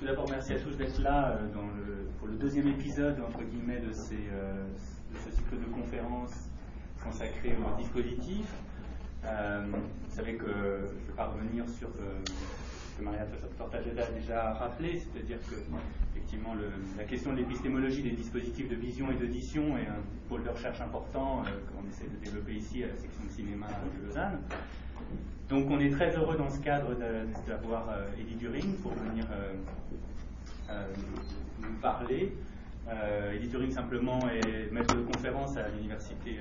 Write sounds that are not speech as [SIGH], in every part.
tout d'abord, merci à tous d'être là euh, pour le deuxième épisode, entre guillemets, euh, de ce cycle de conférences consacré au dispositif. Euh, vous savez que je ne vais pas revenir sur ce que Maria Tortajeda a déjà rappelé, c'est-à-dire que effectivement la question de l'épistémologie des dispositifs de vision et d'audition est un pôle de recherche important qu'on essaie de développer ici à la section de cinéma de Lausanne. Donc on est très heureux dans ce cadre d'avoir euh, Eddie During pour venir euh, euh, nous parler. Eddie During simplement est maître de conférence à l'université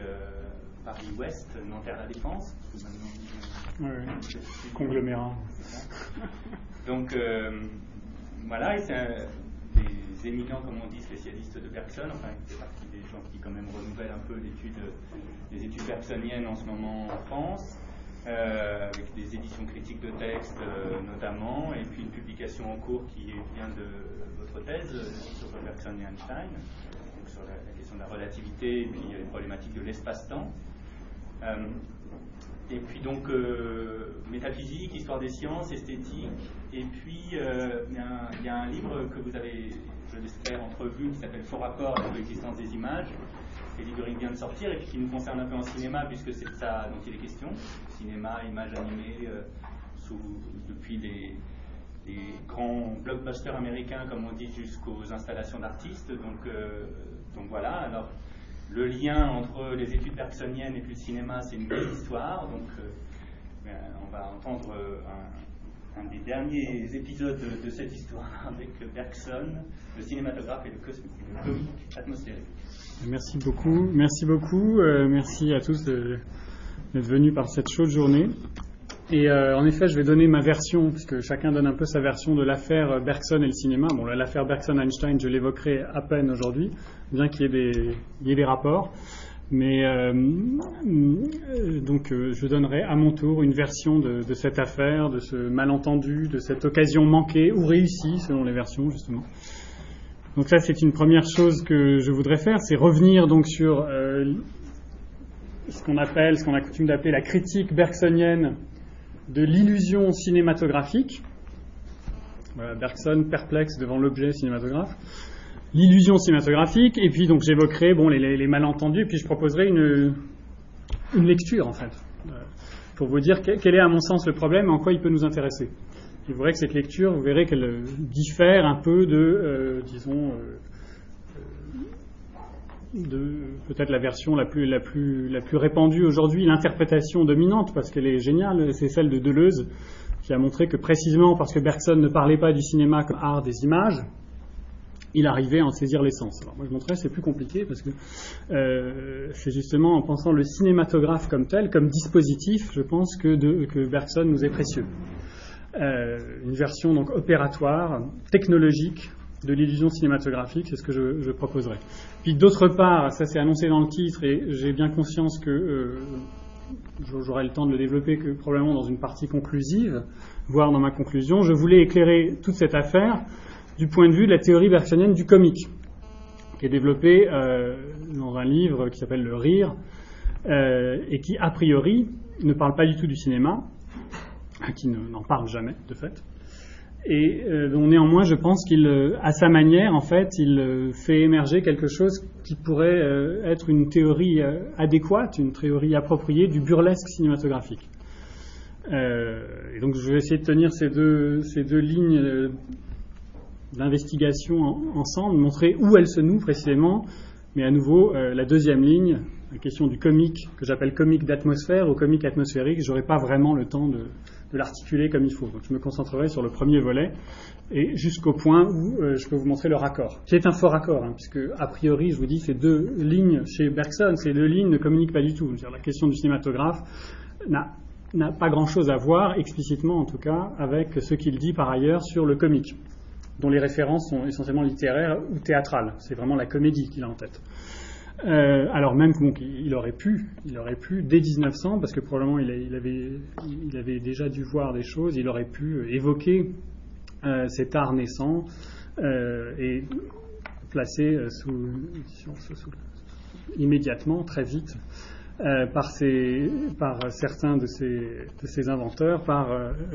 Paris-Ouest, Nanterre-La Défense. Oui, conglomérat. [LAUGHS] Donc voilà, et c'est des éminents, comme on dit, spécialistes de Bergson, enfin, il fait partie des gens qui quand même renouvellent un peu l'étude, les études bergsoniennes en ce moment en France. Euh, avec des éditions critiques de textes euh, notamment, et puis une publication en cours qui vient de votre thèse euh, sur Bergson et Einstein, donc sur la, question de la relativité et puis les problématiques de l'espace-temps. et puis donc métaphysique, histoire des sciences, esthétique, et puis il y, a un livre que vous avez, je l'espère, entrevu qui s'appelle Faux rapport avec l'existence des images, During vient de sortir et puis qui nous concerne un peu en cinéma puisque c'est de ça dont il est question. Cinéma, images animées, euh, depuis les, grands blockbusters américains, comme on dit, jusqu'aux installations d'artistes. Donc, euh, voilà, alors le lien entre les études bergsoniennes et le cinéma, c'est une belle histoire. Donc euh, ben, on va entendre un, des derniers épisodes de, cette histoire [LAUGHS] avec Bergson, le cinématographe et le, le comique atmosphérique. Merci beaucoup. Merci beaucoup. Euh, merci à tous d'être venus par cette chaude journée. Et euh, en effet, je vais donner ma version, puisque chacun donne un peu sa version de l'affaire Bergson et le cinéma. Bon, l'affaire Bergson-Einstein, je l'évoquerai à peine aujourd'hui, bien qu'il y, ait des rapports. Mais euh, donc, je donnerai à mon tour une version de, de, cette affaire, de ce malentendu, de cette occasion manquée ou réussie, selon les versions, justement. Donc ça, c'est une première chose que je voudrais faire, c'est revenir donc sur euh, ce qu'on appelle, ce qu'on a coutume d'appeler la critique bergsonienne de l'illusion cinématographique. Bergson perplexe devant l'objet cinématographe. L'illusion cinématographique, et puis donc j'évoquerai bon, les, malentendus, et puis je proposerai une, une lecture en fait, euh, pour vous dire quel est à mon sens le problème et en quoi il peut nous intéresser vous verrez que cette lecture, vous verrez qu'elle euh, diffère un peu de, euh, disons, euh, de peut-être la version la plus, répandue aujourd'hui, l'interprétation dominante, parce qu'elle est géniale, c'est celle de Deleuze, qui a montré que précisément parce que Bergson ne parlait pas du cinéma comme art des images, il arrivait à en saisir l'essence. Alors moi je montrerai c'est plus compliqué parce que c'est justement en pensant le cinématographe comme tel, comme dispositif, je pense que Bergson nous est précieux. Euh, une version donc opératoire, technologique de l'illusion cinématographique, c'est ce que je, proposerai. Puis d'autre part, ça c'est annoncé dans le titre et j'ai bien conscience que euh, j'aurai le temps de le développer que probablement dans une partie conclusive, voire dans ma conclusion, je voulais éclairer toute cette affaire du point de vue de la théorie bergsonienne du comique, qui est développée euh, dans un livre qui s'appelle Le Rire, et qui a priori ne parle pas du tout du cinéma, [LAUGHS] qui n'en parle jamais, de fait. Et euh, néanmoins, je pense qu'il, euh, à sa manière, en fait, il euh, fait émerger quelque chose qui pourrait être une théorie adéquate, une théorie appropriée du burlesque cinématographique. et donc, je vais essayer de tenir ces deux, ces deux lignes d'investigation ensemble, montrer où elles se nouent précisément. Mais à nouveau, la deuxième ligne, la question du comique, que j'appelle comique d'atmosphère ou comique atmosphérique, j'aurai pas vraiment le temps de, de l'articuler comme il faut. Donc je me concentrerai sur le premier volet et jusqu'au point où euh, je peux vous montrer le raccord. C'est un faux raccord, hein, puisque a priori, je vous dis, ces deux lignes chez Bergson, ces deux lignes ne communiquent pas du tout. La question du cinématographe n'a pas grand-chose à voir, explicitement en tout cas, avec ce qu'il dit par ailleurs sur le comique, dont les références sont essentiellement littéraires ou théâtrales. C'est vraiment la comédie qu'il a en tête. Euh, alors même qu'il aurait pu, il aurait pu dès 1900, parce que probablement il, avait, déjà dû voir des choses, il aurait pu évoquer euh, cet art naissant euh, et placer immédiatement, très vite, par, certains de ses, inventeurs par,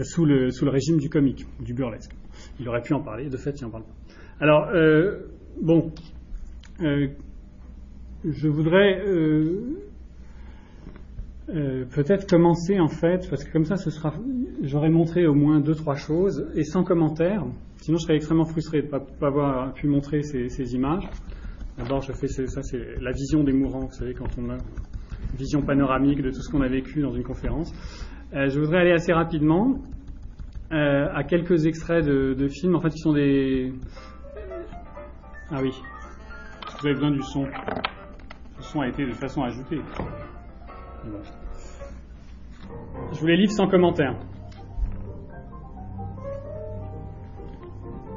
sous, le, sous, le, régime du comique, du burlesque. Il aurait pu en parler, de fait, il n'en parle pas. Alors, bon, je voudrais peut-être commencer en fait, parce que comme ça, ce sera, j'aurais montré au moins deux trois choses et sans commentaire. Sinon, je serais extrêmement frustré de ne pas, avoir pu montrer ces, images. D'abord, ça, c'est la vision des mourants. Vous savez, quand on a une vision panoramique de tout ce qu'on a vécu dans une conférence. Euh, je voudrais aller assez rapidement euh, à quelques extraits de, films, en fait, qui sont des. Ah oui, vous avez besoin du son. A été de façon ajoutée. Je vous les livre sans commentaire.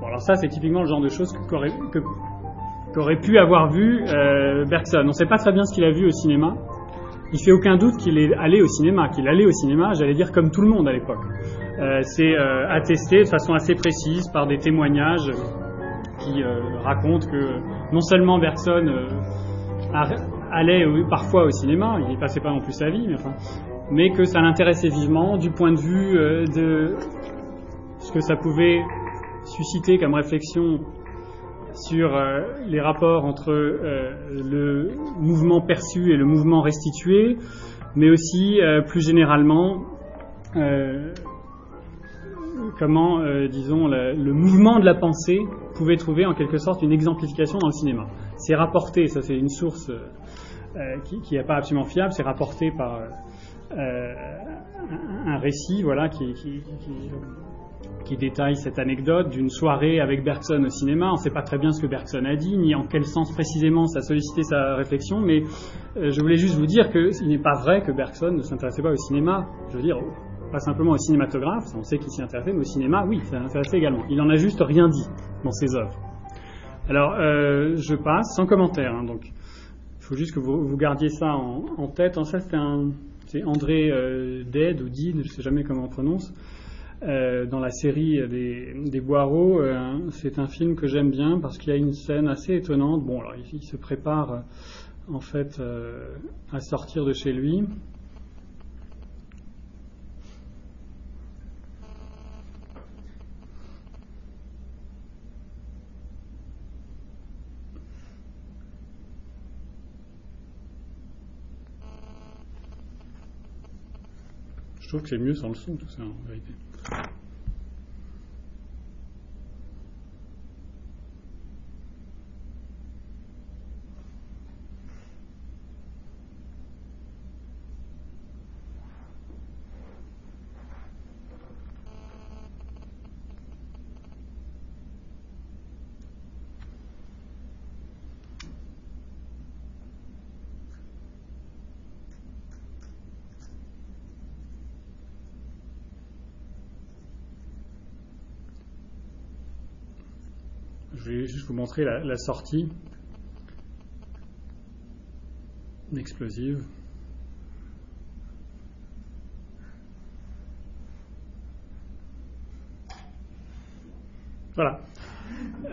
alors ça, c'est typiquement le genre de choses qu'aurait pu avoir vu euh, Bergson. On ne sait pas très bien ce qu'il a vu au cinéma. Il fait aucun doute qu'il est allé au cinéma, qu'il allait au cinéma, j'allais dire comme tout le monde à l'époque. Euh, c'est euh, attesté de façon assez précise par des témoignages qui racontent que non seulement Bergson allait parfois au cinéma, il n'y passait pas non plus sa vie, mais, mais que ça l'intéressait vivement du point de vue de ce que ça pouvait susciter comme réflexion sur euh, les rapports entre euh, le mouvement perçu et le mouvement restitué, mais aussi euh, plus généralement comment, disons, le mouvement de la pensée pouvait trouver en quelque sorte une exemplification dans le cinéma. C'est rapporté, ça c'est une source qui n'est pas absolument fiable, c'est rapporté par un, récit, voilà, qui, qui détaille cette anecdote d'une soirée avec Bergson au cinéma. On ne sait pas très bien ce que Bergson a dit, ni en quel sens précisément ça a sollicité sa réflexion, mais euh, je voulais juste vous dire qu'il n'est pas vrai que Bergson ne s'intéressait pas au cinéma. Je veux dire, pas simplement au cinématographe, on sait qu'il s'y intéressait, mais au cinéma, oui, ça l'intéressait également. Il n'en a juste rien dit dans ses œuvres. Alors, euh, je passe sans commentaire, hein, donc il faut juste que vous, gardiez ça en, tête. C'est André euh, ou Did, je ne sais jamais comment on prononce, euh, dans la série des, Boireaux. Euh, c'est un film que j'aime bien parce qu'il y a une scène assez étonnante. Bon, alors il, se prépare en fait à sortir de chez lui. Je trouve que c'est mieux sans le son, tout ça, en vérité. Juste vous montrer la, sortie explosive. Voilà.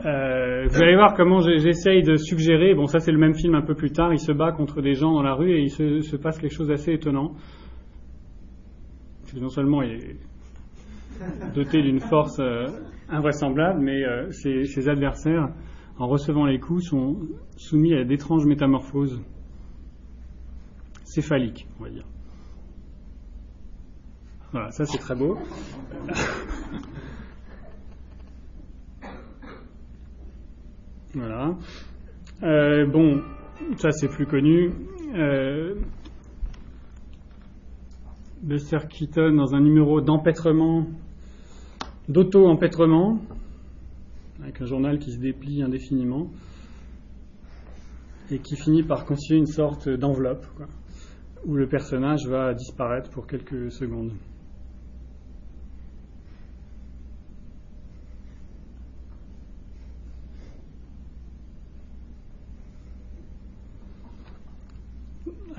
Euh, vous allez voir comment j'essaye de suggérer. Bon, ça c'est le même film un peu plus tard. Il se bat contre des gens dans la rue et il se, passe quelque chose d'assez étonnant. Non seulement il doté d'une force euh, invraisemblable, mais euh, ses, adversaires, en recevant les coups, sont soumis à d'étranges métamorphoses céphaliques, on va dire. Voilà, ça c'est très beau. [LAUGHS] voilà. Euh, bon, ça c'est plus connu. Buster Keaton dans un numéro d'empêtrement d'auto-empêtrement, avec un journal qui se déplie indéfiniment, et qui finit par constituer une sorte d'enveloppe, où le personnage va disparaître pour quelques secondes.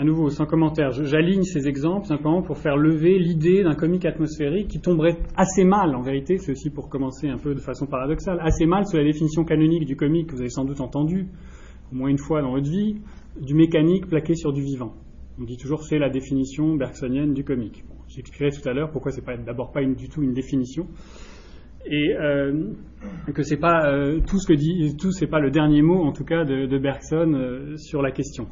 Nouveau, sans commentaire, j'aligne ces exemples simplement pour faire lever l'idée d'un comique atmosphérique qui tomberait assez mal, en vérité, c'est aussi pour commencer un peu de façon paradoxale, assez mal sous la définition canonique du comique que vous avez sans doute entendu, au moins une fois dans votre vie, du mécanique plaqué sur du vivant. On dit toujours c'est la définition bergsonienne du comique. J'expliquerai tout à l'heure pourquoi c'est pas d'abord pas du tout une définition. et que c'est pas tout ce que dit, tout pas le dernier mot en tout cas de, Bergson sur la question.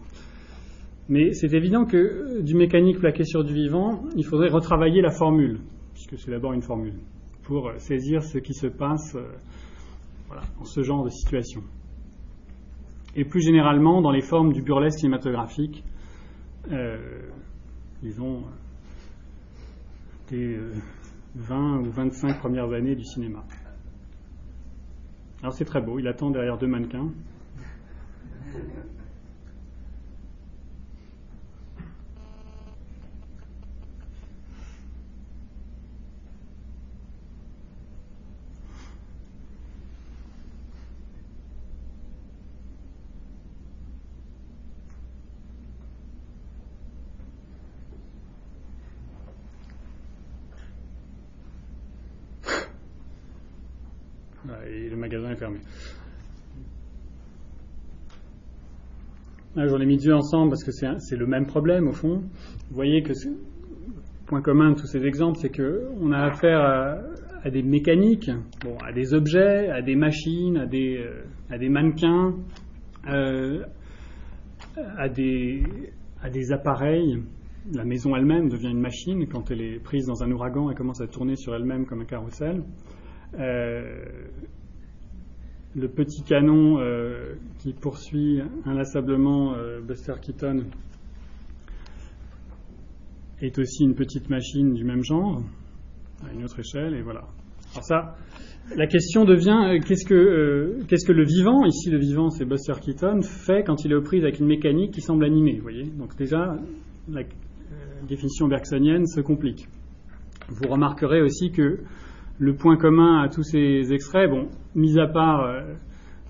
Mais c'est évident que du mécanique plaqué sur du vivant, il faudrait retravailler la formule, puisque c'est d'abord une formule, pour saisir ce qui se passe voilà, en ce genre de situation. Et plus généralement dans les formes du burlesque cinématographique, disons, des 20 ou 25 premières années du cinéma. Alors c'est très beau, il attend derrière deux mannequins. et le magasin est fermé. J'en ai mis deux ensemble parce que c'est le même problème au fond. Vous voyez que le point commun de tous ces exemples, c'est qu'on a affaire à, des mécaniques, à des objets, à des machines, à des, euh, mannequins, euh, à, des, à des appareils. La maison elle-même devient une machine quand elle est prise dans un ouragan et commence à tourner sur elle-même comme un carrousel. Euh, le petit canon euh, qui poursuit inlassablement euh, Buster Keaton est aussi une petite machine du même genre, à une autre échelle, et voilà. Alors ça, la question devient qu'est-ce que, qu'est-ce que le vivant, ici le vivant c'est Buster Keaton, fait quand il est aux prises avec une mécanique qui semble animée, vous voyez Donc déjà, la définition bergsonienne se complique. Vous remarquerez aussi que le point commun à tous ces extraits, bon, mis à part euh,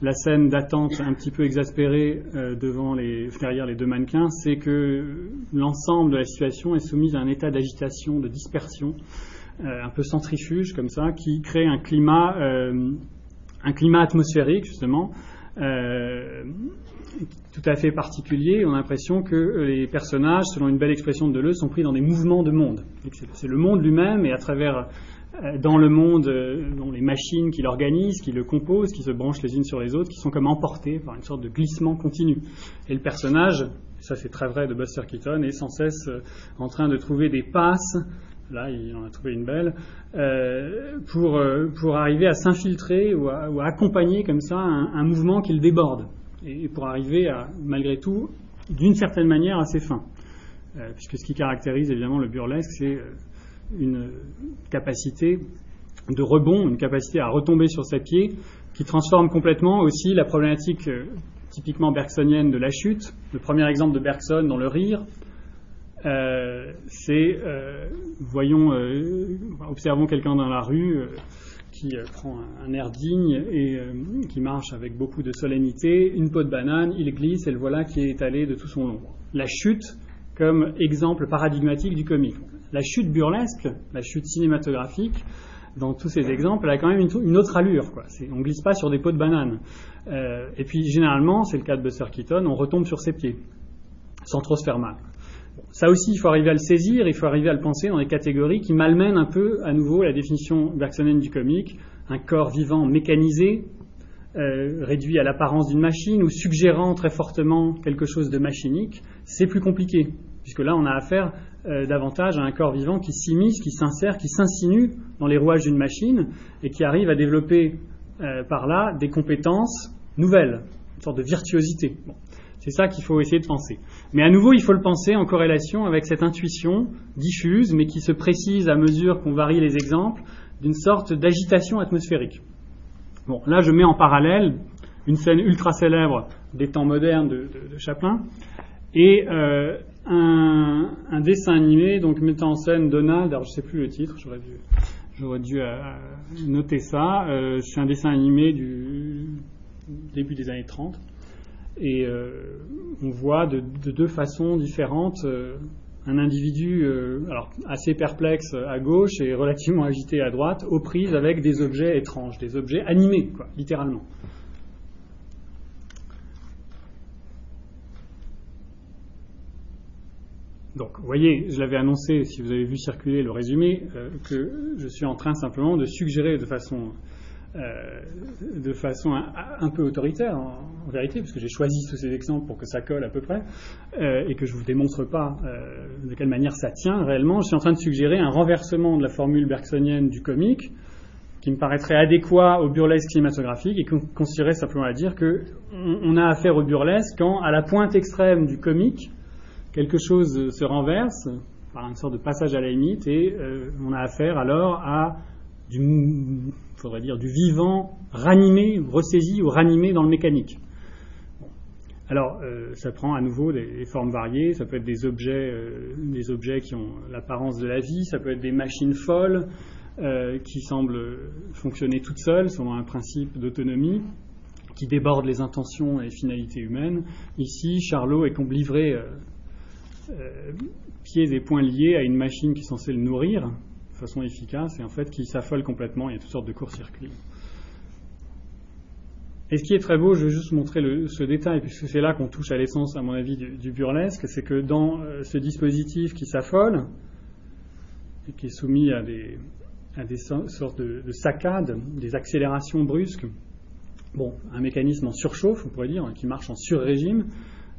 la scène d'attente un petit peu exaspérée euh, devant les, derrière les deux mannequins, c'est que l'ensemble de la situation est soumise à un état d'agitation, de dispersion, euh, un peu centrifuge comme ça, qui crée un climat, un climat atmosphérique justement. tout à fait particulier, on a l'impression que les personnages, selon une belle expression de Deleuze, sont pris dans des mouvements de monde. C'est le monde lui-même, et à travers dans le monde, euh, dans les machines qui l'organisent, qui le composent, qui se branchent les unes sur les autres, qui sont comme emportées par une sorte de glissement continu. Et le personnage, ça c'est très vrai de Buster Keaton, est sans cesse euh, en train de trouver des passes, là il en a trouvé une belle, pour, pour arriver à s'infiltrer ou, à, accompagner comme ça un, mouvement qu'il déborde, et pour arriver à, malgré tout, d'une certaine manière, à ses fins. puisque ce qui caractérise évidemment le burlesque, c'est une capacité de rebond, une capacité à retomber sur ses pieds, qui transforme complètement aussi la problématique euh, typiquement bergsonienne de la chute. Le premier exemple de Bergson dans le rire, euh, c'est, euh, voyons, observons quelqu'un dans la rue qui prend un, air digne et qui marche avec beaucoup de solennité, une peau de banane, il glisse et le voilà qui est étalé de tout son long. La chute comme exemple paradigmatique du comique la chute burlesque, la chute cinématographique, dans tous ces exemples, elle a quand même une, autre allure. On glisse pas sur des pots de banane. Euh, et puis généralement, c'est le cas de Buster Keaton, on retombe sur ses pieds, sans trop se faire mal. ça aussi, il faut arriver à le saisir, il faut arriver à le penser dans des catégories qui malmènent un peu, à nouveau, la définition bergsonienne du comique, un corps vivant mécanisé, euh, réduit à l'apparence d'une machine, ou suggérant très fortement quelque chose de machinique, c'est plus compliqué, puisque là, on a affaire euh, davantage à un corps vivant qui s'immisce, qui s'insère, qui s'insinue dans les rouages d'une machine et qui arrive à développer euh, par là des compétences nouvelles, une sorte de virtuosité. C'est ça qu'il faut essayer de penser. Mais à nouveau, il faut le penser en corrélation avec cette intuition diffuse, mais qui se précise à mesure qu'on varie les exemples, d'une sorte d'agitation atmosphérique. Bon, là, je mets en parallèle une scène ultra célèbre des temps modernes de, Chaplin et euh, un, dessin animé, donc mettant en scène Donald, alors je sais plus le titre, j'aurais dû, j'aurais dû euh, noter ça. Euh, c'est un dessin animé du début des années 30. Et euh, on voit de, deux façons différentes un individu alors assez perplexe à gauche et relativement agité à droite, aux prises avec des objets étranges, des objets animés, littéralement. Donc, vous voyez, je l'avais annoncé, si vous avez vu circuler le résumé, euh, que je suis en train simplement de suggérer de façon, euh, de façon un, peu autoritaire, en, vérité, parce que j'ai choisi tous ces exemples pour que ça colle à peu près, euh, et que je ne vous démontre pas de quelle manière ça tient réellement. Je suis en train de suggérer un renversement de la formule bergsonienne du comique, qui me paraîtrait adéquat au burlesque cinématographique, et qui consisterait simplement à dire qu'on on a affaire au burlesque quand, à la pointe extrême du comique, quelque chose se renverse par une sorte de passage à la limite et euh, on a affaire alors à du, faudrait dire, du vivant ranimé, ressaisi ou ranimé dans le mécanique. Alors, euh, ça prend à nouveau des, formes variées. Ça peut être des objets, euh, des objets qui ont l'apparence de la vie. Ça peut être des machines folles qui semblent fonctionner toutes seules selon un principe d'autonomie qui déborde les intentions et finalités humaines. Ici, Charlot est comme livré euh, pieds et poings liés à une machine qui est censée le nourrir de façon efficace et en fait qui s'affole complètement. Il y a toutes sortes de court-circuits. Et ce qui est très beau, je vais juste montrer ce détail, puisque c'est là qu'on touche à l'essence, à mon avis, du, burlesque, c'est que dans euh, ce dispositif qui s'affole, et qui est soumis à des, sortes de, de, saccades, des accélérations brusques, bon, un mécanisme en surchauffe, on pourrait dire, qui marche en sur-régime,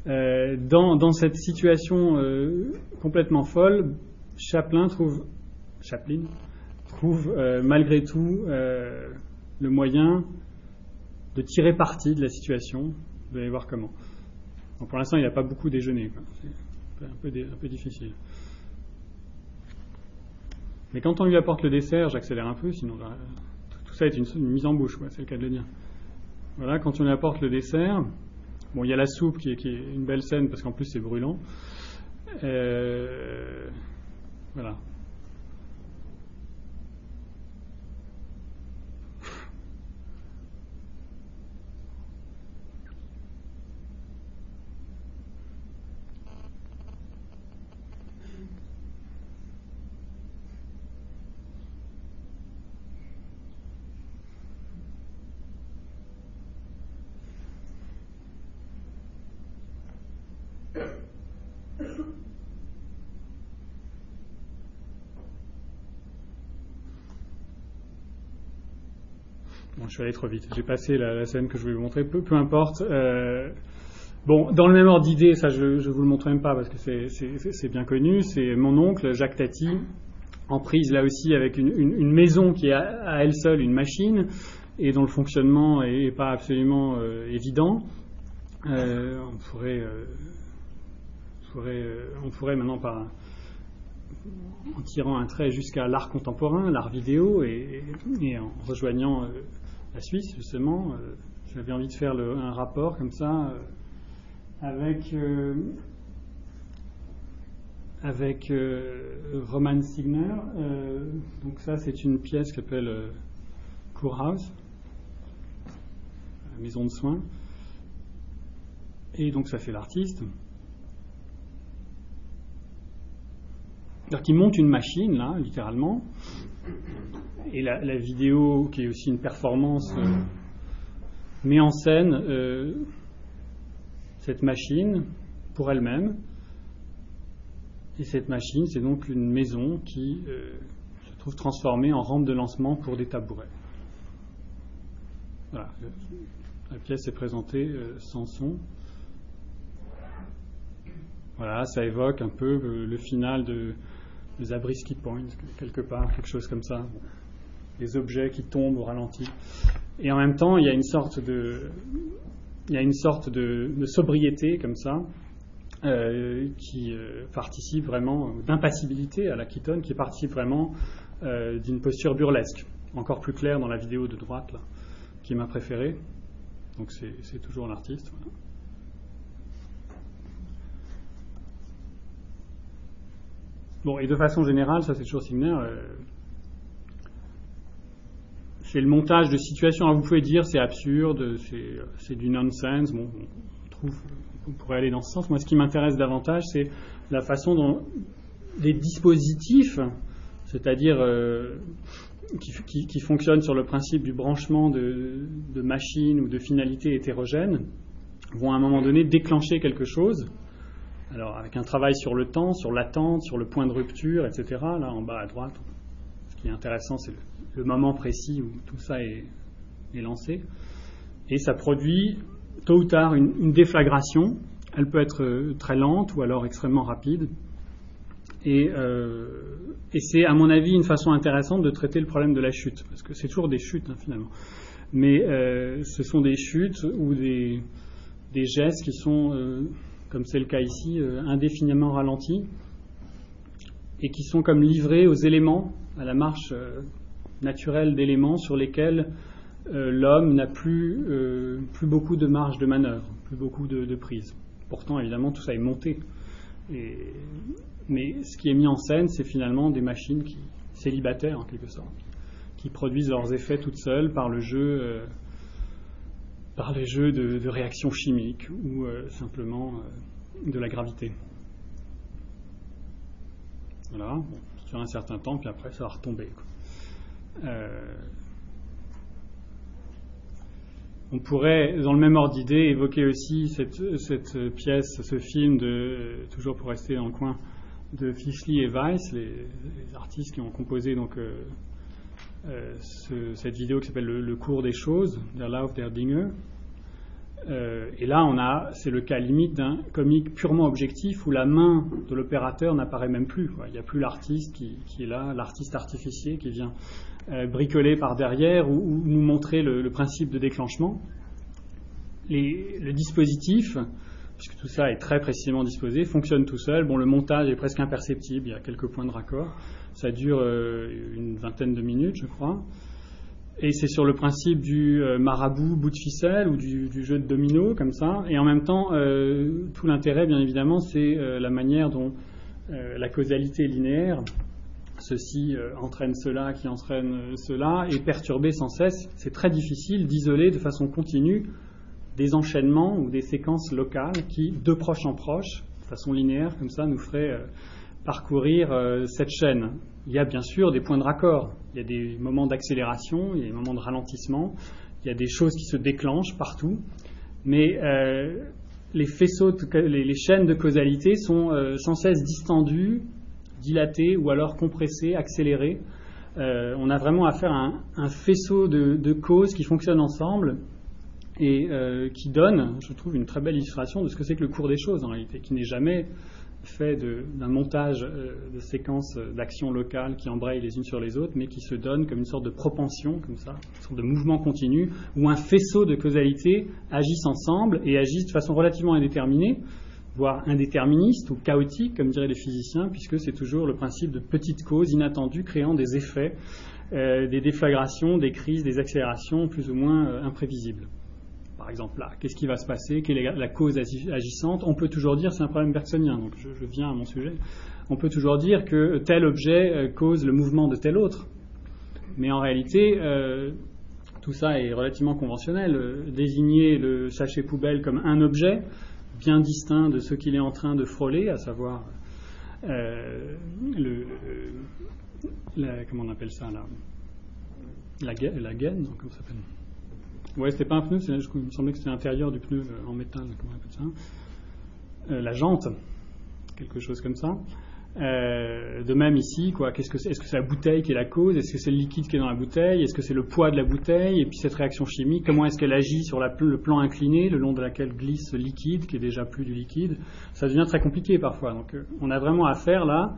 euh, dans, cette situation euh, complètement folle, Chaplin trouve, Chaplin trouve euh, malgré tout le moyen de tirer parti de la situation. Vous allez voir comment. pour l'instant, il n'a pas beaucoup déjeuné. C'est un peu, un peu, difficile. Mais quand on lui apporte le dessert, j'accélère un peu, sinon tout ça est une, mise en bouche, c'est le cas de le dire. Voilà, quand on lui apporte le dessert, Bon, il y a la soupe qui est, une belle scène parce qu'en plus c'est brûlant. Euh, voilà. Je suis allé trop vite. J'ai passé la, scène que je voulais vous montrer. Peu, importe. Euh, bon, dans le même ordre d'idée, ça je ne vous le montre même pas parce que c'est bien connu. C'est mon oncle, Jacques Tati, en prise là aussi avec une, maison qui est à, elle seule une machine et dont le fonctionnement n'est pas absolument euh, évident. Euh, on pourrait, maintenant en tirant un trait jusqu'à l'art contemporain, l'art vidéo, et en rejoignant la Suisse, justement. Euh, j'avais envie de faire un rapport comme ça euh, avec, euh, Roman Signer. donc ça, c'est une pièce qui s'appelle Kurhaus, maison de soins. Et donc ça, c'est l'artiste. Il monte une machine, là, littéralement, et la, vidéo, qui est aussi une performance, euh, met en scène euh, cette machine pour elle-même. Et cette machine, c'est donc une maison qui euh, se trouve transformée en rampe de lancement pour des tabourets. Voilà. La pièce est présentée sans son. Voilà, ça évoque un peu le final de The Zabriskie Point, quelque part, quelque chose comme ça les objets qui tombent au ralenti. Et en même temps, il y a une sorte de, il y a une sorte de, sobriété comme ça, euh, qui euh, participe vraiment d'impassibilité à la Keaton, qui participe vraiment euh, d'une posture burlesque, encore plus claire dans la vidéo de droite, là, qui m'a préférée. Donc c'est toujours l'artiste. Bon, et de façon générale, ça c'est toujours Signer, c'est le montage de situations. Alors vous pouvez dire c'est absurde, c'est du nonsense. Bon, on, trouve, on pourrait aller dans ce sens. Moi, ce qui m'intéresse davantage, c'est la façon dont les dispositifs, c'est-à-dire euh, qui, fonctionnent sur le principe du branchement de, machines ou de finalités hétérogènes, vont à un moment donné déclencher quelque chose Alors avec un travail sur le temps, sur l'attente, sur le point de rupture, etc. Là en bas à droite, ce qui est intéressant, c'est le, moment précis où tout ça est, lancé. Et ça produit tôt ou tard une, déflagration. Elle peut être euh, très lente ou alors extrêmement rapide. Et, et c'est, à mon avis, une façon intéressante de traiter le problème de la chute, parce que c'est toujours des chutes hein, finalement. Mais ce sont des chutes ou des gestes qui sont comme c'est le cas ici, euh, indéfiniment ralentis, et qui sont comme livrés aux éléments, à la marche euh, naturelle d'éléments sur lesquels euh, l'homme n'a plus, plus beaucoup de marge de manœuvre, plus beaucoup de, prise. Pourtant, évidemment, tout ça est monté. mais ce qui est mis en scène, c'est finalement des machines qui, célibataires en quelque sorte, qui produisent leurs effets toutes seules par le jeu par les jeux de, réactions chimiques ou euh, simplement euh, de la gravité. Voilà, sur un certain temps, puis après ça va retomber. Euh, on pourrait, dans le même ordre d'idée, évoquer aussi cette, pièce, ce film de, toujours pour rester dans le coin, de Fischli et Weiss, les, artistes qui ont composé donc euh, cette vidéo qui s'appelle le, cours des choses, Der Lauf der Dinge. Euh, et là, on a, c'est le cas limite d'un comique purement objectif où la main de l'opérateur n'apparaît même plus. Il n'y a plus l'artiste qui, est là, l'artiste artificier qui vient euh, bricoler par derrière ou, nous montrer le, principe de déclenchement. le dispositif, puisque tout ça est très précisément disposé, fonctionne tout seul. Bon, le montage est presque imperceptible, il y a quelques points de raccord. Ça dure euh, une vingtaine de minutes, je crois. Et c'est sur le principe du euh, marabout bout de ficelle ou du, jeu de domino, comme ça. Et en même temps, euh, tout l'intérêt, bien évidemment, c'est la manière dont la causalité linéaire, ceci entraîne cela, qui entraîne cela, est perturbée sans cesse. C'est très difficile d'isoler de façon continue des enchaînements ou des séquences locales qui, de proche en proche, de façon linéaire, comme ça, nous feraient parcourir euh, cette chaîne. Il y a bien sûr des points de raccord, il y a des moments d'accélération, il y a des moments de ralentissement, il y a des choses qui se déclenchent partout, mais euh, les chaînes de causalité sont euh, sans cesse distendues, dilatées ou alors compressées, accélérées. on a vraiment affaire à un, faisceau de, causes qui fonctionnent ensemble et qui donne, je trouve, une très belle illustration de ce que c'est que le cours des choses en réalité, qui n'est jamais fait d'un montage euh, de séquences d'actions locales qui embrayent les unes sur les autres, mais qui se donnent comme une sorte de propension, comme ça, une sorte de mouvement continu, où un faisceau de causalité agissent ensemble et agissent de façon relativement indéterminée, voire indéterministe ou chaotique, comme diraient les physiciens, puisque c'est toujours le principe de petites causes inattendues créant des effets, euh, des déflagrations, des crises, des accélérations plus ou moins euh, imprévisibles par exemple là, qu'est-ce qui va se passer, quelle est la cause agissante, on peut toujours dire, c'est un problème bergsonien, donc je, viens à mon sujet, on peut toujours dire que tel objet euh, cause le mouvement de tel autre. Mais en réalité, euh, tout ça est relativement conventionnel. Euh, désigner le sachet poubelle comme un objet, bien distinct de ce qu'il est en train de frôler, à savoir le, comment on appelle ça là, la, la gaine, comme ça s'appelle Ouais, c'était pas un pneu, il me semblait que c'était l'intérieur du pneu euh, en métal, comment on appelle ça euh, La jante, quelque chose comme ça. Euh, de même ici, quoi, qu'est-ce que c'est Est-ce que c'est la bouteille qui est la cause Est-ce que c'est le liquide qui est dans la bouteille Est-ce que c'est le poids de la bouteille Et puis cette réaction chimique, comment est-ce qu'elle agit sur le plan incliné, le long de laquelle glisse ce liquide, qui est déjà plus du liquide Ça devient très compliqué parfois. Donc on a vraiment affaire là,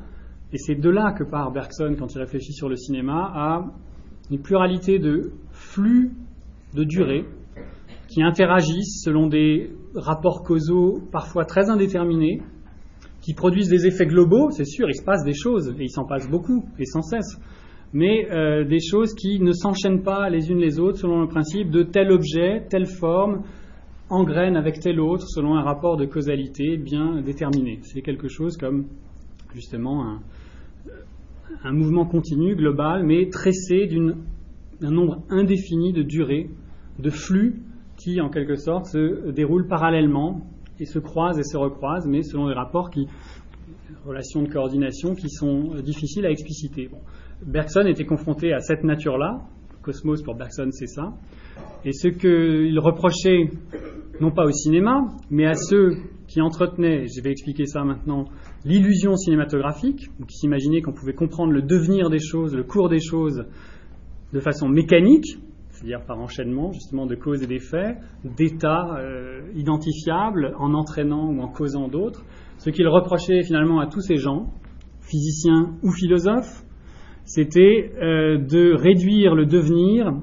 et c'est de là que part Bergson quand il réfléchit sur le cinéma, à une pluralité de flux de durée qui interagissent selon des rapports causaux parfois très indéterminés, qui produisent des effets globaux, c'est sûr, il se passe des choses, et il s'en passe beaucoup, et sans cesse, mais euh, des choses qui ne s'enchaînent pas les unes les autres selon le principe de tel objet, telle forme, engraine avec tel autre, selon un rapport de causalité bien déterminé. C'est quelque chose comme justement un, un mouvement continu, global, mais tressé d'un nombre indéfini de durées de flux qui, en quelque sorte, se déroulent parallèlement et se croisent et se recroisent, mais selon des rapports qui, relations de coordination qui sont difficiles à expliciter. Bergson était confronté à cette nature-là. Cosmos, pour Bergson, c'est ça. Et ce qu'il reprochait, non pas au cinéma, mais à ceux qui entretenait, je vais expliquer ça maintenant, l'illusion cinématographique, qui s'imaginait qu'on pouvait comprendre le devenir des choses, le cours des choses de façon mécanique, c'est-à-dire par enchaînement justement de causes et d'effets, d'états euh, identifiables en entraînant ou en causant d'autres, ce qu'il reprochait finalement à tous ces gens, physiciens ou philosophes, c'était euh, de réduire le devenir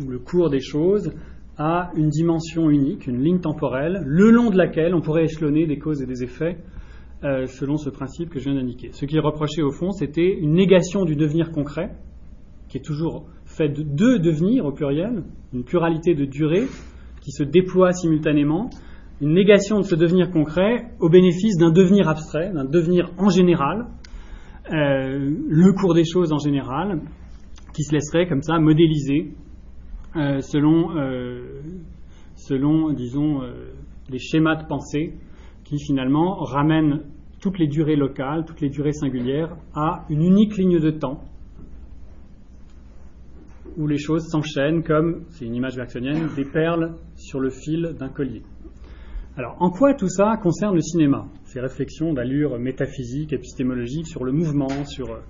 ou le cours des choses à une dimension unique, une ligne temporelle, le long de laquelle on pourrait échelonner des causes et des effets euh, selon ce principe que je viens d'indiquer. Ce qu'il reprochait au fond, c'était une négation du devenir concret, qui est toujours fait de deux devenirs au pluriel, une pluralité de durées qui se déploient simultanément, une négation de ce devenir concret au bénéfice d'un devenir abstrait, d'un devenir en général, euh, le cours des choses en général, qui se laisserait comme ça modéliser euh, selon, euh, selon, disons, les schémas de pensée qui finalement ramènent toutes les durées locales, toutes les durées singulières à une unique ligne de temps où les choses s'enchaînent comme, c'est une image bergsonienne, des perles sur le fil d'un collier. Alors, en quoi tout ça concerne le cinéma? Ces réflexions d'allure métaphysique, épistémologique sur le mouvement, sur,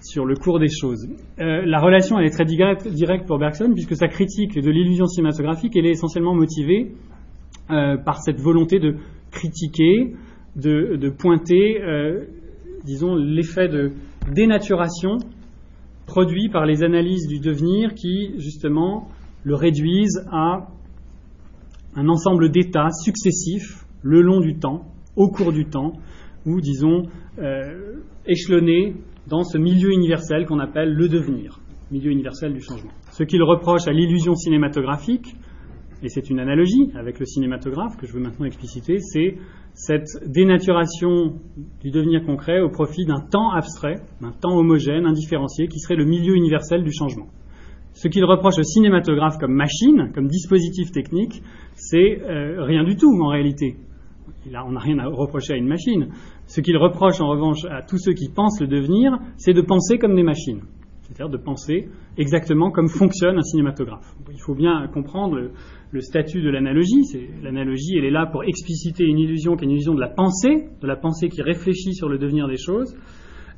sur le cours des choses. Euh, la relation, elle est très directe, pour Bergson, puisque sa critique de l'illusion cinématographique, elle est essentiellement motivée euh, par cette volonté de critiquer, de, de pointer, euh, disons, l'effet de dénaturation produit par les analyses du devenir qui, justement, le réduisent à un ensemble d'états successifs le long du temps, au cours du temps, ou, disons, euh, échelonnés dans ce milieu universel qu'on appelle le devenir, milieu universel du changement. Ce qu'il reproche à l'illusion cinématographique, et c'est une analogie avec le cinématographe que je veux maintenant expliciter, c'est cette dénaturation du devenir concret au profit d'un temps abstrait, d'un temps homogène, indifférencié, qui serait le milieu universel du changement. Ce qu'il reproche au cinématographe comme machine, comme dispositif technique, c'est euh, rien du tout en réalité. Là, on n'a rien à reprocher à une machine. Ce qu'il reproche en revanche à tous ceux qui pensent le devenir, c'est de penser comme des machines. C'est-à-dire de penser exactement comme fonctionne un cinématographe. Il faut bien comprendre le statut de l'analogie. L'analogie, elle est là pour expliciter une illusion qui est une illusion de la pensée, de la pensée qui réfléchit sur le devenir des choses,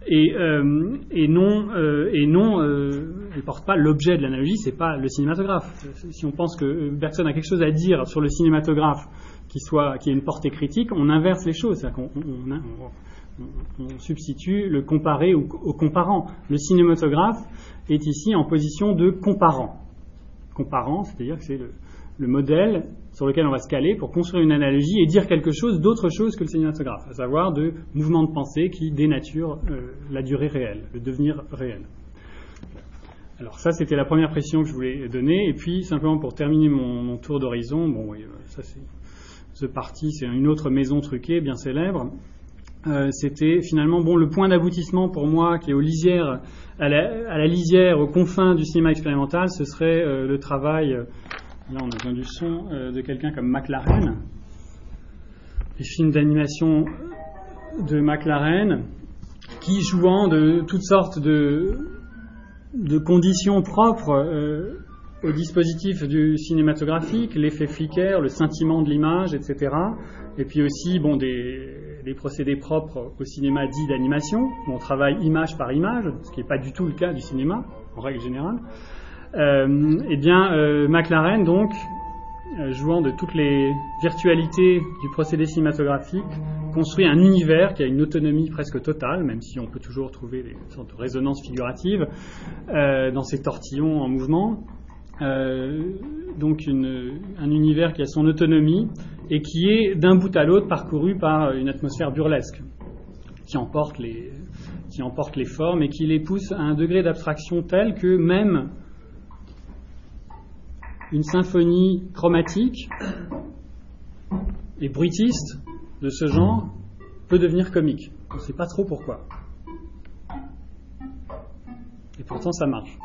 et, euh, non, euh, euh, elle ne porte pas l'objet de l'analogie, c'est pas le cinématographe. Si on pense que Bergson a quelque chose à dire sur le cinématographe qui, soit, qui ait une portée critique, on inverse les choses. Substitue le comparé au, comparant. Le cinématographe est ici en position de comparant. Comparant, c'est-à-dire que c'est le, le modèle sur lequel on va se caler pour construire une analogie et dire quelque chose d'autre chose que le cinématographe, à savoir de mouvements de pensée qui dénaturent euh, la durée réelle, le devenir réel. Alors ça, c'était la première pression que je voulais donner. Et puis, simplement pour terminer mon, tour d'horizon, bon, oui, ça c'est ce parti, c'est une autre maison truquée, bien célèbre. Euh, c'était finalement bon le point d'aboutissement pour moi qui est aux lisières, à la, lisière, aux confins du cinéma expérimental, ce serait euh, le travail Là, on a besoin du son euh, de quelqu'un comme McLaren. Les films d'animation de McLaren, qui jouant de toutes sortes de, conditions propres euh, au dispositif du cinématographique, l'effet flicker, le scintillement de l'image, etc. Et puis aussi, bon, des, des procédés propres au cinéma dit d'animation, où on travaille image par image, ce qui n'est pas du tout le cas du cinéma, en règle générale. Euh, eh bien, euh, McLaren, donc, euh, jouant de toutes les virtualités du procédé cinématographique, construit un univers qui a une autonomie presque totale, même si on peut toujours trouver des sortes de résonances figuratives euh, dans ces tortillons en mouvement. Euh, donc un univers qui a son autonomie et qui est d'un bout à l'autre parcouru par une atmosphère burlesque qui emporte les, qui emporte les formes et qui les pousse à un degré d'abstraction tel que même une symphonie chromatique et bruitiste de ce genre peut devenir comique. On ne sait pas trop pourquoi. Et pourtant ça marche.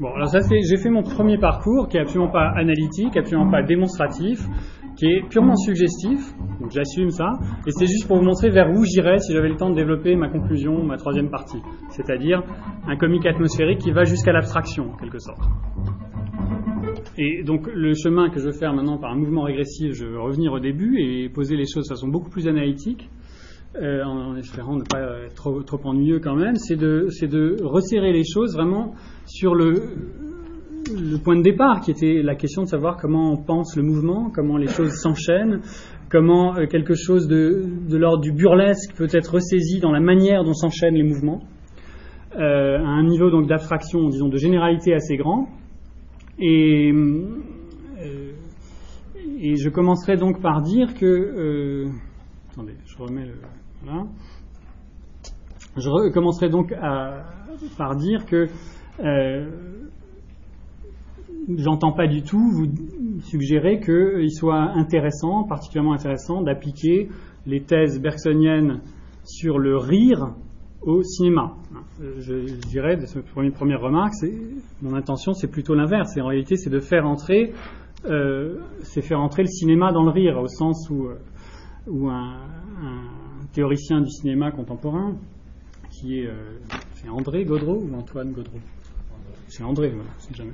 Bon, alors ça c'est, j'ai fait mon premier parcours qui est absolument pas analytique, absolument pas démonstratif, qui est purement suggestif, donc j'assume ça, et c'est juste pour vous montrer vers où j'irais si j'avais le temps de développer ma conclusion, ma troisième partie, c'est-à-dire un comique atmosphérique qui va jusqu'à l'abstraction, en quelque sorte. Et donc le chemin que je veux faire maintenant par un mouvement régressif, je veux revenir au début et poser les choses de façon beaucoup plus analytique, euh, en, espérant ne pas être trop, ennuyeux quand même, c'est de, resserrer les choses vraiment sur le, point de départ, qui était la question de savoir comment on pense le mouvement, comment les choses s'enchaînent, comment euh, quelque chose de, l'ordre du burlesque peut être ressaisi dans la manière dont s'enchaînent les mouvements, euh, à un niveau donc d'abstraction, disons, de généralité assez grand. Et, je commencerai donc par dire que. Attendez, je remets le. Je commencerai donc par dire que euh, j'entends pas du tout vous suggérer qu'il soit intéressant, particulièrement intéressant, d'appliquer les thèses bergsoniennes sur le rire au cinéma. Je, dirais, de cette première, remarque, mon intention, c'est plutôt l'inverse. En réalité, c'est de faire entrer, euh, faire entrer le cinéma dans le rire, au sens où, euh, un, théoricien du cinéma contemporain, qui est, euh, c'est André Gaudreau ou Antoine Gaudreau? C'est André, voilà, si jamais.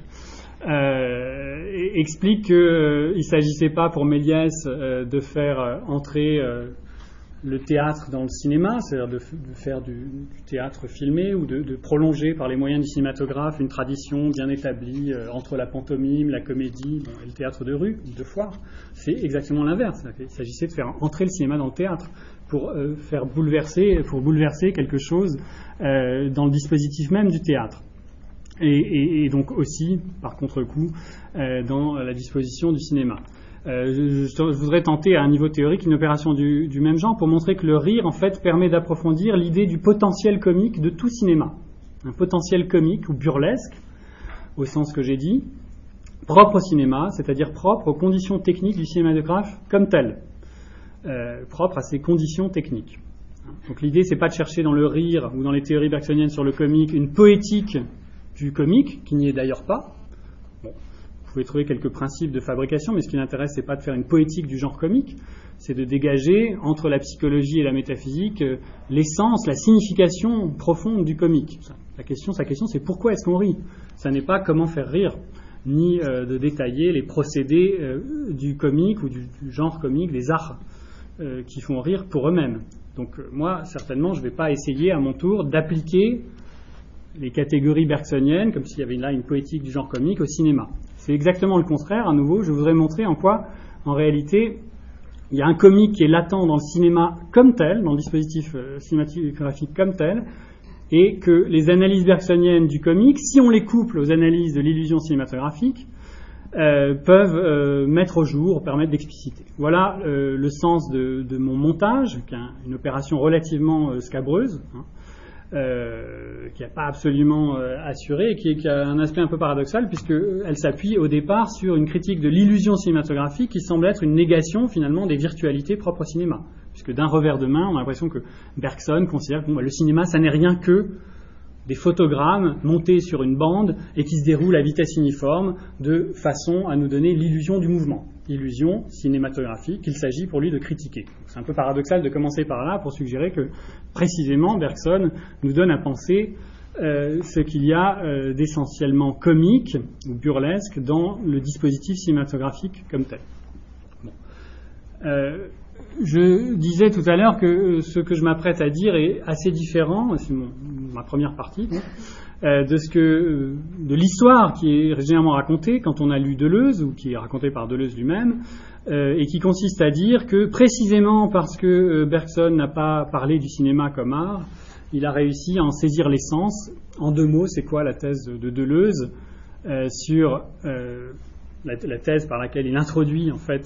Euh, explique qu'il euh, ne s'agissait pas pour Méliès de faire entrer le théâtre dans le cinéma, c'est-à-dire de, faire du, théâtre filmé ou de, prolonger par les moyens du cinématographe une tradition bien établie entre la pantomime, la comédie et le théâtre de rue de foire. C'est exactement l'inverse. Il s'agissait de faire entrer le cinéma dans le théâtre pour euh, faire bouleverser, pour bouleverser quelque chose euh, dans le dispositif même du théâtre. Et, donc aussi, par contre-coup, euh, dans la disposition du cinéma. Je, je, voudrais tenter à un niveau théorique une opération du, du, même genre pour montrer que le rire, en fait, permet d'approfondir l'idée du potentiel comique de tout cinéma. Un potentiel comique ou burlesque, au sens que j'ai dit, propre au cinéma, c'est-à-dire propre aux conditions techniques du cinématographe comme tel, euh, propre à ses conditions techniques. Donc l'idée, c'est pas de chercher dans le rire ou dans les théories bergsoniennes sur le comique une poétique du comique, qui n'y est d'ailleurs pas, vous pouvez trouver quelques principes de fabrication, mais ce qui l'intéresse, c'est pas de faire une poétique du genre comique, c'est de dégager entre la psychologie et la métaphysique euh, l'essence, la signification profonde du comique. La question, sa question, c'est pourquoi est-ce qu'on rit? Ça n'est pas comment faire rire, ni euh, de détailler les procédés euh, du comique ou du, du, genre comique, des arts euh, qui font rire pour eux-mêmes. Donc euh, moi, certainement, je ne vais pas essayer à mon tour d'appliquer les catégories bergsoniennes, comme s'il y avait là une poétique du genre comique, au cinéma. C'est exactement le contraire. À nouveau, je voudrais montrer en quoi, en réalité, il y a un comique qui est latent dans le cinéma comme tel, dans le dispositif euh, cinématographique comme tel, et que les analyses bergsoniennes du comique, si on les couple aux analyses de l'illusion cinématographique, euh, peuvent euh, mettre au jour, permettre d'expliciter. Voilà euh, le sens de, mon montage, qui est une opération relativement scabreuse. Hein qui n'est pas absolument assurée et qui, a un aspect un peu paradoxal puisqu'elle s'appuie au départ sur une critique de l'illusion cinématographique qui semble être une négation finalement des virtualités propres au cinéma. Puisque d'un revers de main, on a l'impression que Bergson considère que bon, le cinéma, ça n'est rien que des photogrammes montés sur une bande et qui se déroulent à vitesse uniforme de façon à nous donner l'illusion du mouvement, illusion cinématographique qu'il s'agit pour lui de critiquer. C'est un peu paradoxal de commencer par là pour suggérer que précisément Bergson nous donne à penser euh, ce qu'il y a euh, d'essentiellement comique ou burlesque dans le dispositif cinématographique comme tel. Euh, je disais tout à l'heure que ce que je m'apprête à dire est assez différent, ma première partie, euh, de ce que de l'histoire qui est généralement racontée quand on a lu Deleuze ou qui est racontée par Deleuze lui-même euh, et qui consiste à dire que précisément parce que euh, Bergson n'a pas parlé du cinéma comme art, il a réussi à en saisir l'essence. En deux mots, c'est quoi la thèse de Deleuze sur la, thèse par laquelle il introduit en fait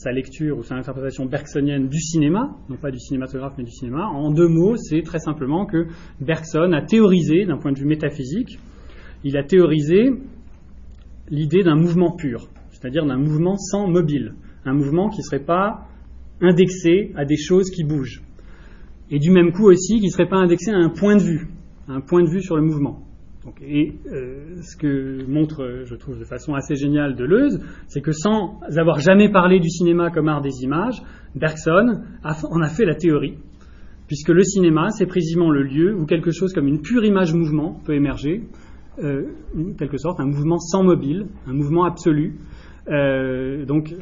sa lecture ou son interprétation bergsonienne du cinéma, non pas du cinématographe mais du cinéma, en deux mots, c'est très simplement que Bergson a théorisé, d'un point de vue métaphysique, il a théorisé l'idée d'un mouvement pur, c'est-à-dire d'un mouvement sans mobile, un mouvement qui ne serait pas indexé à des choses qui bougent. Et du même coup aussi, qui ne serait pas indexé à un point de vue, un point de vue sur le mouvement. Et euh, ce que montre, je trouve de façon assez géniale Deleuze, c'est que sans avoir jamais parlé du cinéma comme art des images, Bergson en a fait la théorie, puisque le cinéma, c'est précisément le lieu où quelque chose comme une pure image mouvement peut émerger, euh, en quelque sorte un mouvement sans mobile, un mouvement absolu, euh, donc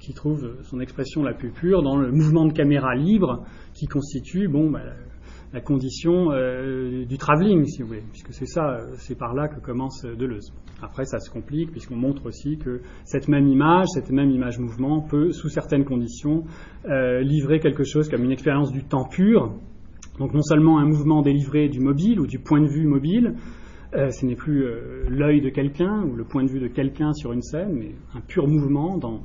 qui trouve son expression la plus pure dans le mouvement de caméra libre qui constitue bon, bah, la condition euh, du travelling, si vous voulez, puisque c'est ça, c'est par là que commence Deleuze. Après, ça se complique, puisqu'on montre aussi que cette même image, cette même image mouvement, peut, sous certaines conditions, euh, livrer quelque chose comme une expérience du temps pur. Donc non seulement un mouvement délivré du mobile ou du point de vue mobile, euh, ce n'est plus l'œil de quelqu'un ou le point de vue de quelqu'un sur une scène, mais un pur mouvement dans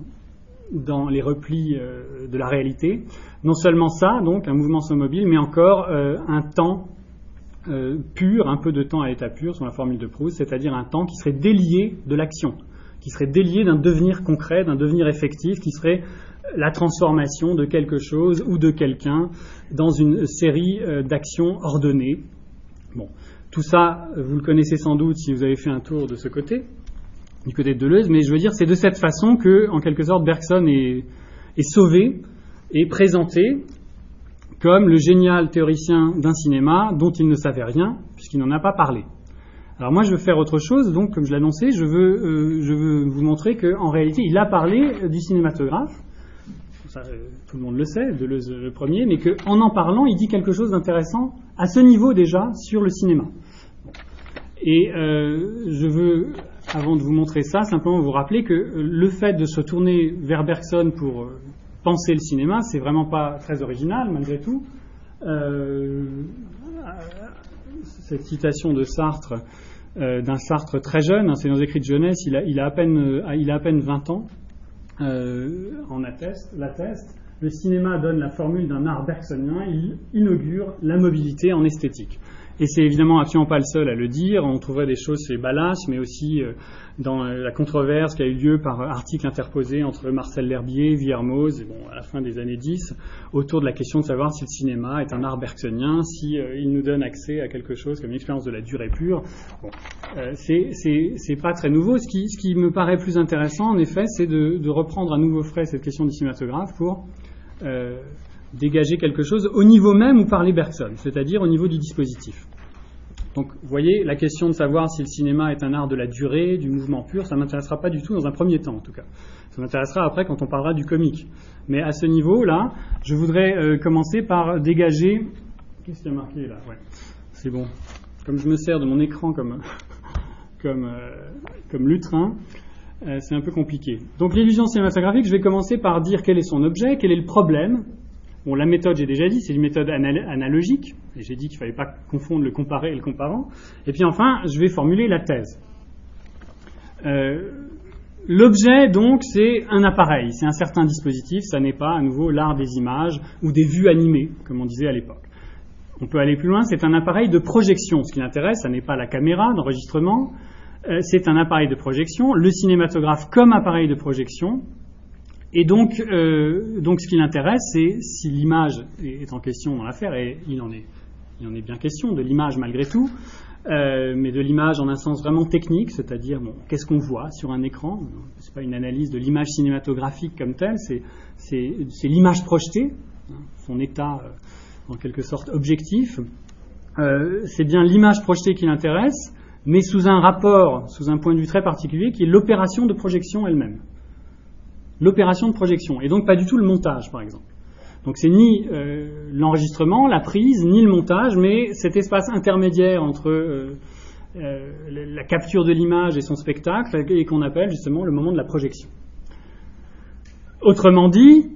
dans les replis euh, de la réalité. Non seulement ça, donc un mouvement sans mobile, mais encore euh, un temps euh, pur, un peu de temps à l'état pur, sur la formule de Proust, c'est-à-dire un temps qui serait délié de l'action, qui serait délié d'un devenir concret, d'un devenir effectif, qui serait la transformation de quelque chose ou de quelqu'un dans une série d'actions ordonnées. Bon, tout ça, vous le connaissez sans doute si vous avez fait un tour de ce côté du côté de Deleuze, mais je veux dire, c'est de cette façon que, en quelque sorte, Bergson est, sauvé et présenté comme le génial théoricien d'un cinéma dont il ne savait rien, puisqu'il n'en a pas parlé. Alors moi, je veux faire autre chose, donc, comme je l'annonçais, je euh, je veux vous montrer qu'en réalité, il a parlé du cinématographe, euh, tout le monde le sait, Deleuze le premier, mais qu'en en parlant, il dit quelque chose d'intéressant à ce niveau déjà sur le cinéma. Et euh, je veux avant de vous montrer ça, simplement vous rappeler que euh, le fait de se tourner vers Bergson pour euh, penser le cinéma, c'est vraiment pas très original malgré tout. Euh, cette citation de Sartre, d'un Sartre très jeune, c'est dans les écrits de jeunesse, il a, il a, à, peine, il a à peine 20 ans, en atteste, l'atteste. Le cinéma donne la formule d'un art bergsonien, il inaugure la mobilité en esthétique. Et c'est évidemment absolument pas le seul à le dire. On trouverait des choses chez Ballas, mais aussi euh, dans la controverse qui a eu lieu par article interposé entre Marcel L'Herbier, Villermoz, à la fin des années 10, autour de la question de savoir si le cinéma est un art bergsonien, si euh, il nous donne accès à quelque chose comme une expérience de la durée pure. Bon, euh, c'est pas très nouveau. Ce qui, me paraît plus intéressant, en effet, c'est de, reprendre à nouveau frais cette question du cinématographe pour dégager quelque chose au niveau même où parlait Bergson, c'est-à-dire au niveau du dispositif. Donc, vous voyez, la question de savoir si le cinéma est un art de la durée, du mouvement pur, ça ne m'intéressera pas du tout dans un premier temps, en tout cas. Ça m'intéressera après quand on parlera du comique. Mais à ce niveau-là, je voudrais euh, commencer par dégager. Qu'est-ce qu'il y a marqué là? Ouais. C'est bon. Comme je me sers de mon écran comme, [LAUGHS] comme, euh, comme lutrin, euh, c'est un peu compliqué. Donc, l'illusion cinématographique, je vais commencer par dire quel est son objet, quel est le problème, Bon, la méthode, j'ai déjà dit, c'est une méthode analogique, j'ai dit qu'il ne fallait pas confondre le comparé et le comparant. Et puis enfin, je vais formuler la thèse. Euh, l'objet, donc, c'est un appareil, c'est un certain dispositif, ça n'est pas à nouveau l'art des images ou des vues animées, comme on disait à l'époque. On peut aller plus loin, c'est un appareil de projection. Ce qui l'intéresse, ça n'est pas la caméra d'enregistrement, euh, c'est un appareil de projection. Le cinématographe comme appareil de projection, et donc, euh, donc ce qui l'intéresse, c'est si l'image est en question dans l'affaire, et il en est, il en est bien question de l'image malgré tout, euh, mais de l'image en un sens vraiment technique, c'est-à-dire bon, qu'est-ce qu'on voit sur un écran? C'est pas une analyse de l'image cinématographique comme telle, c'est, l'image projetée, hein, son état euh, en quelque sorte objectif. C'est bien l'image projetée qui l'intéresse, mais sous un rapport, sous un point de vue très particulier, qui est l'opération de projection elle-même l'opération de projection, et donc pas du tout le montage, par exemple. Donc c'est ni euh, l'enregistrement, la prise, ni le montage, mais cet espace intermédiaire entre euh, euh, la capture de l'image et son spectacle, et qu'on appelle justement le moment de la projection. Autrement dit,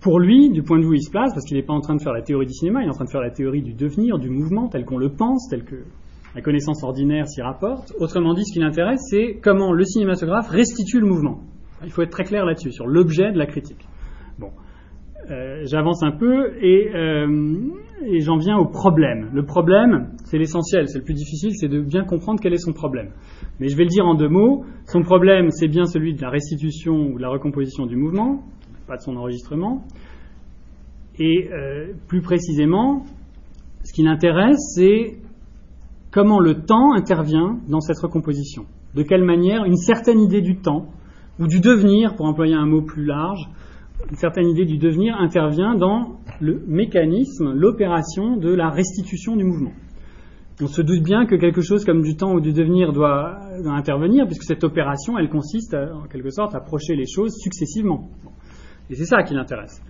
pour lui, du point de vue où il se place, parce qu'il n'est pas en train de faire la théorie du cinéma, il est en train de faire la théorie du devenir, du mouvement, tel qu'on le pense, tel que la connaissance ordinaire s'y rapporte. Autrement dit, ce qui l'intéresse, c'est comment le cinématographe restitue le mouvement. Il faut être très clair là-dessus, sur l'objet de la critique. Bon, euh, j'avance un peu euh, et, j'en viens au problème. Le problème, c'est l'essentiel, c'est le plus difficile, c'est de bien comprendre quel est son problème. Mais je vais le dire en deux mots. Son problème, c'est bien celui de la restitution ou de la recomposition du mouvement, pas de son enregistrement. Et euh, plus précisément, ce qui l'intéresse, c'est comment le temps intervient dans cette recomposition. De quelle manière une certaine idée du temps, ou du devenir, pour employer un mot plus large, une certaine idée du devenir intervient dans le mécanisme, l'opération de la restitution du mouvement. On se doute bien que quelque chose comme du temps ou du devenir doit, intervenir, puisque cette opération, elle consiste en quelque sorte à approcher les choses successivement. Et c'est ça qui l'intéresse.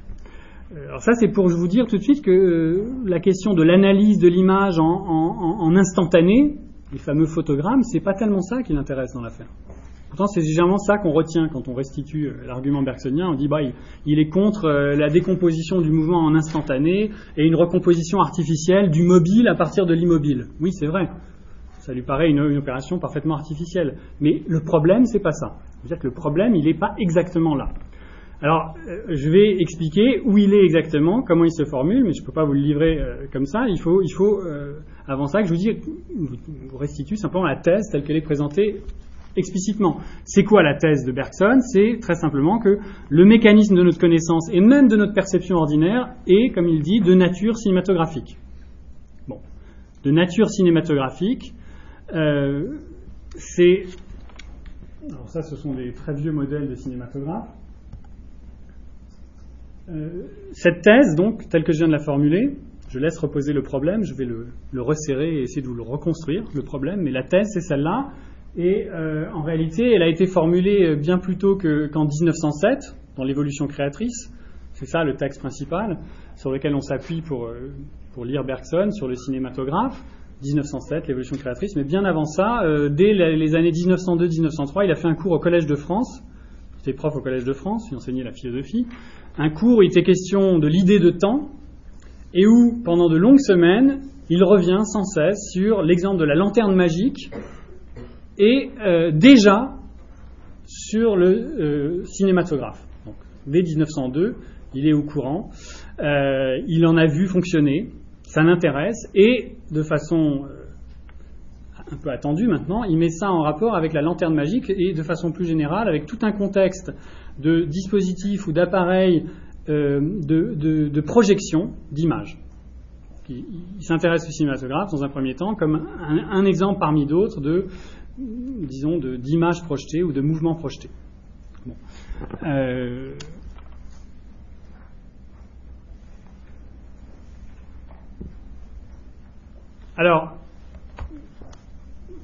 Euh, alors ça, c'est pour vous dire tout de suite que euh, la question de l'analyse de l'image en, instantané, les fameux photogrammes, c'est pas tellement ça qui l'intéresse dans l'affaire. Pourtant, c'est généralement ça qu'on retient quand on restitue euh, l'argument bergsonien. On dit bah, il, est contre la décomposition du mouvement en instantané et une recomposition artificielle du mobile à partir de l'immobile. Oui, c'est vrai. Ça lui paraît une, opération parfaitement artificielle. Mais le problème, c'est pas ça. Le problème, il n'est pas exactement là. Alors, euh, je vais expliquer où il est exactement, comment il se formule, mais je ne peux pas vous le livrer euh, comme ça. Il faut, il faut euh, avant ça, que je vous, dise, vous restitue simplement la thèse telle qu'elle est présentée explicitement. C'est quoi la thèse de Bergson? C'est très simplement que le mécanisme de notre connaissance et même de notre perception ordinaire est, comme il dit, de nature cinématographique. Bon, de nature cinématographique, c'est... Alors ça, ce sont des très vieux modèles de cinématographe. Euh, cette thèse, donc, telle que je viens de la formuler, je laisse reposer le problème, je vais le, resserrer et essayer de vous le reconstruire, le problème, mais la thèse, c'est celle-là. Et euh, en réalité, elle a été formulée bien plus tôt qu'en 1907, dans l'évolution créatrice. C'est ça le texte principal sur lequel on s'appuie pour, euh, pour lire Bergson sur le cinématographe. 1907, l'évolution créatrice. Mais bien avant ça, dès les années 1902-1903, il a fait un cours au Collège de France. Il était prof au Collège de France, il enseignait la philosophie un cours où il était question de l'idée de temps et où, pendant de longues semaines, il revient sans cesse sur l'exemple de la lanterne magique et euh, déjà sur le euh, cinématographe. Donc, dès 1902, il est au courant, euh, il en a vu fonctionner, ça l'intéresse et de façon un peu attendue maintenant, il met ça en rapport avec la lanterne magique et de façon plus générale avec tout un contexte de dispositifs ou d'appareils de, projection d'images. Il, s'intéresse au cinématographe dans un premier temps comme un, exemple parmi d'autres de, disons, d'images projetées ou de mouvements projetés. Euh, alors,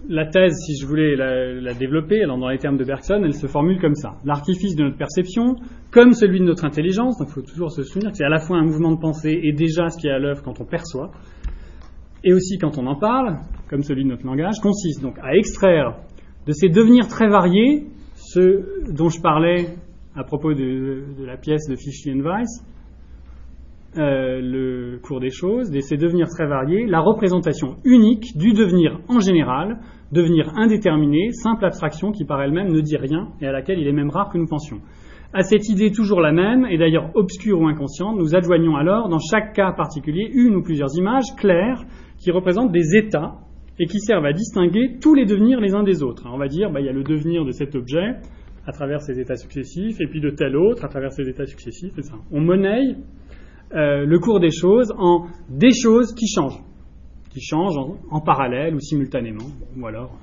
la thèse, si je voulais la, développer, dans les termes de Bergson, elle se formule comme ça. L'artifice de notre perception, comme celui de notre intelligence, donc il faut toujours se souvenir que c'est à la fois un mouvement de pensée et déjà ce qui est à l'œuvre quand on perçoit, et aussi quand on en parle, comme celui de notre langage, consiste donc à extraire de ces devenirs très variés, ceux dont je parlais à propos de, la pièce de Fischli Weiss, euh, le cours des choses, de ces devenirs très variés, la représentation unique du devenir en général, devenir indéterminé, simple abstraction qui par elle-même ne dit rien et à laquelle il est même rare que nous pensions. À cette idée toujours la même, et d'ailleurs obscure ou inconsciente, nous adjoignons alors dans chaque cas particulier une ou plusieurs images claires qui représentent des états et qui servent à distinguer tous les devenirs les uns des autres. on va dire, bah, il y a le devenir de cet objet à travers ses états successifs, et puis de tel autre à travers ses états successifs. On monnaie euh, le cours des choses en des choses qui changent, qui changent en, parallèle ou simultanément, ou alors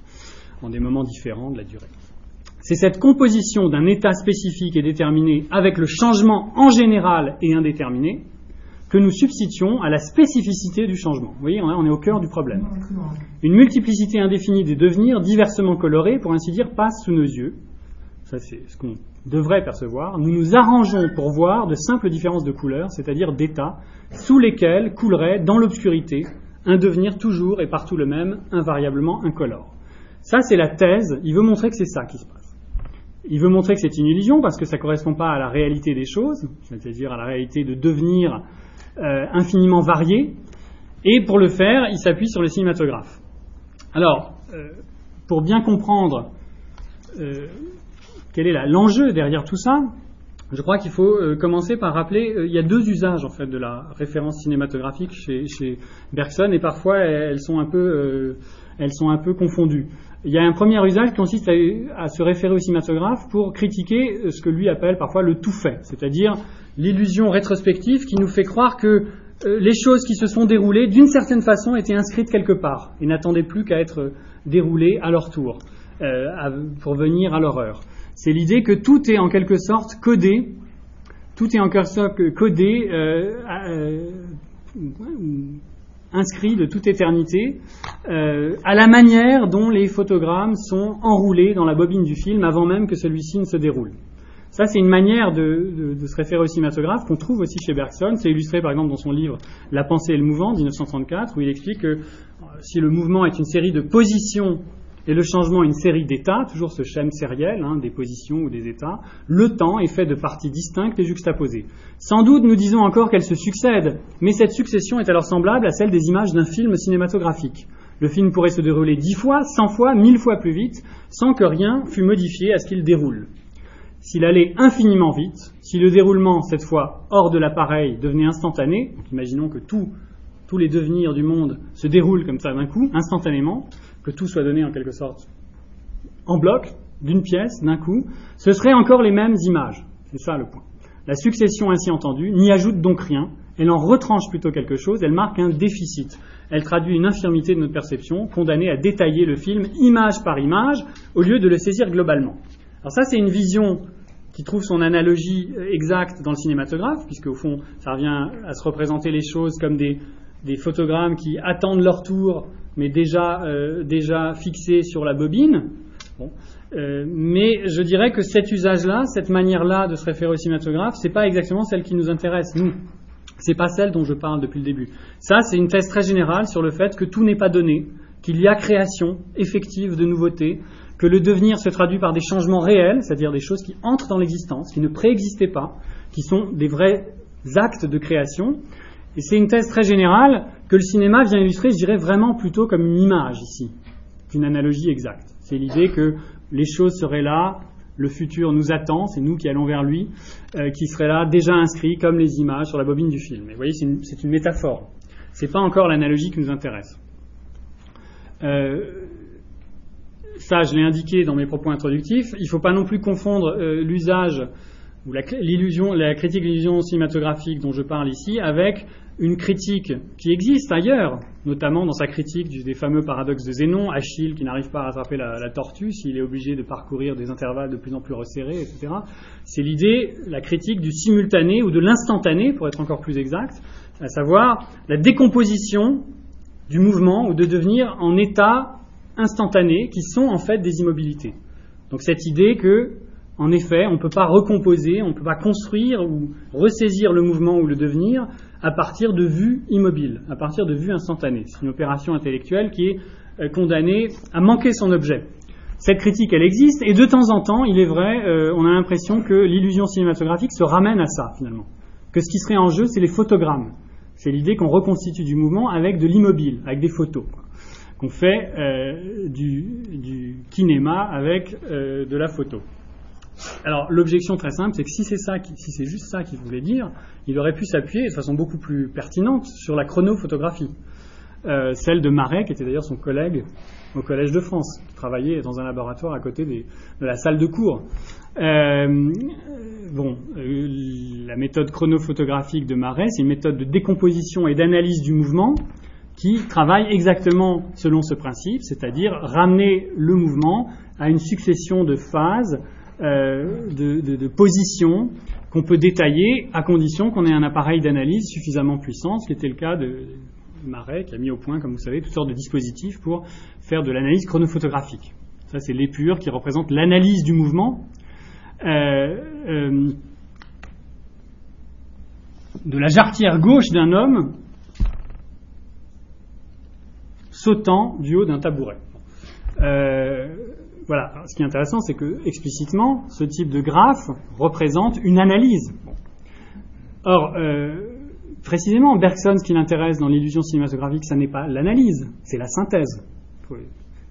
en des moments différents de la durée. C'est cette composition d'un état spécifique et déterminé avec le changement en général et indéterminé que nous substituons à la spécificité du changement. Vous voyez, on est au cœur du problème. Une multiplicité indéfinie des devenirs diversement colorés, pour ainsi dire, passe sous nos yeux. Ça, c'est ce qu'on devrait percevoir, nous nous arrangeons pour voir de simples différences de couleurs, c'est-à-dire d'états, sous lesquels coulerait dans l'obscurité un devenir toujours et partout le même, invariablement incolore. Ça, c'est la thèse. Il veut montrer que c'est ça qui se passe. Il veut montrer que c'est une illusion parce que ça ne correspond pas à la réalité des choses, c'est-à-dire à la réalité de devenir euh, infiniment variés. Et pour le faire, il s'appuie sur le cinématographe. Alors, euh, pour bien comprendre euh, quel est l'enjeu derrière tout ça Je crois qu'il faut commencer par rappeler, il y a deux usages en fait de la référence cinématographique chez, Bergson et parfois elles sont un peu, elles sont un peu confondues. Il y a un premier usage qui consiste à, se référer au cinématographe pour critiquer ce que lui appelle parfois le tout fait, c'est-à-dire l'illusion rétrospective qui nous fait croire que euh, les choses qui se sont déroulées, d'une certaine façon, étaient inscrites quelque part et n'attendaient plus qu'à être déroulées à leur tour, pour venir à leur heure. C'est l'idée que tout est en quelque sorte codé, tout est en quelque sorte codé, inscrit de toute éternité, à la manière dont les photogrammes sont enroulés dans la bobine du film avant même que celui-ci ne se déroule. Ça, c'est une manière de, se référer au cinématographe qu'on trouve aussi chez Bergson. C'est illustré par exemple dans son livre La pensée et le mouvement, 1934, où il explique que euh, si le mouvement est une série de positions et le changement une série d'états, toujours ce schème sériel, hein, des positions ou des états, le temps est fait de parties distinctes et juxtaposées. Sans doute, nous disons encore qu'elles se succèdent, mais cette succession est alors semblable à celle des images d'un film cinématographique. Le film pourrait se dérouler dix fois, cent fois, mille fois plus vite, sans que rien fût modifié à ce qu'il déroule s'il allait infiniment vite, si le déroulement, cette fois hors de l'appareil, devenait instantané, imaginons que tous les devenirs du monde se déroulent comme ça d'un coup, instantanément, que tout soit donné en quelque sorte en bloc, d'une pièce, d'un coup, ce seraient encore les mêmes images. C'est ça le point. La succession ainsi entendue n'y ajoute donc rien, elle en retranche plutôt quelque chose, elle marque un déficit. Elle traduit une infirmité de notre perception, condamnée à détailler le film image par image, au lieu de le saisir globalement. Alors ça, c'est une vision qui trouve son analogie euh, exacte dans le cinématographe, puisque au fond, ça revient à se représenter les choses comme des, photogrammes qui attendent leur tour, mais déjà, euh, déjà fixés sur la bobine. Euh, mais je dirais que cet usage-là, cette manière-là de se référer au cinématographe, c'est pas exactement celle qui nous intéresse, nous. C'est pas celle dont je parle depuis le début. Ça, c'est une thèse très générale sur le fait que tout n'est pas donné, qu'il y a création effective de nouveautés, que le devenir se traduit par des changements réels, c'est-à-dire des choses qui entrent dans l'existence, qui ne préexistaient pas, qui sont des vrais actes de création. Et c'est une thèse très générale que le cinéma vient illustrer, je dirais, vraiment plutôt comme une image ici, qu'une analogie exacte. C'est l'idée que les choses seraient là, le futur nous attend, c'est nous qui allons vers lui, euh, qui serait là déjà inscrit comme les images sur la bobine du film. Vous voyez, c'est une, une, métaphore. C'est pas encore l'analogie qui nous intéresse. Euh, ça je l'ai indiqué dans mes propos introductifs, il ne faut pas non plus confondre euh, l'usage ou la, la critique de l'illusion cinématographique dont je parle ici avec une critique qui existe ailleurs, notamment dans sa critique des fameux paradoxes de Zénon, Achille qui n'arrive pas à rattraper la, tortue s'il est obligé de parcourir des intervalles de plus en plus resserrés, etc. C'est l'idée, la critique du simultané ou de l'instantané, pour être encore plus exact, à savoir la décomposition du mouvement ou de devenir en état instantanées qui sont en fait des immobilités. Donc cette idée que, en effet, on ne peut pas recomposer, on ne peut pas construire ou ressaisir le mouvement ou le devenir à partir de vues immobiles, à partir de vues instantanées. C'est une opération intellectuelle qui est euh, condamnée à manquer son objet. Cette critique, elle existe, et de temps en temps, il est vrai, euh, on a l'impression que l'illusion cinématographique se ramène à ça, finalement. Que ce qui serait en jeu, c'est les photogrammes. C'est l'idée qu'on reconstitue du mouvement avec de l'immobile, avec des photos qu'on fait euh, du, kinéma avec de la photo. Alors l'objection très simple, c'est que si c'est ça, si c'est juste ça qu'il voulait dire, il aurait pu s'appuyer de façon beaucoup plus pertinente sur la chronophotographie, euh, celle de Marais, qui était d'ailleurs son collègue au Collège de France, qui travaillait dans un laboratoire à côté de la salle de cours. bon, la méthode chronophotographique de Marais, c'est une méthode de décomposition et d'analyse du mouvement qui travaille exactement selon ce principe, c'est-à-dire ramener le mouvement à une succession de phases, euh, de, positions qu'on peut détailler à condition qu'on ait un appareil d'analyse suffisamment puissant, ce qui était le cas de Marais, qui a mis au point, comme vous savez, toutes sortes de dispositifs pour faire de l'analyse chronophotographique. Ça, c'est l'épure qui représente l'analyse du mouvement. Euh, euh, de la jarretière gauche d'un homme sautant du haut d'un tabouret. Voilà. Ce qui est intéressant, c'est que explicitement, ce type de graphe représente une analyse. Or, euh, précisément, Bergson, ce qui l'intéresse dans l'illusion cinématographique, ce n'est pas l'analyse, c'est la synthèse.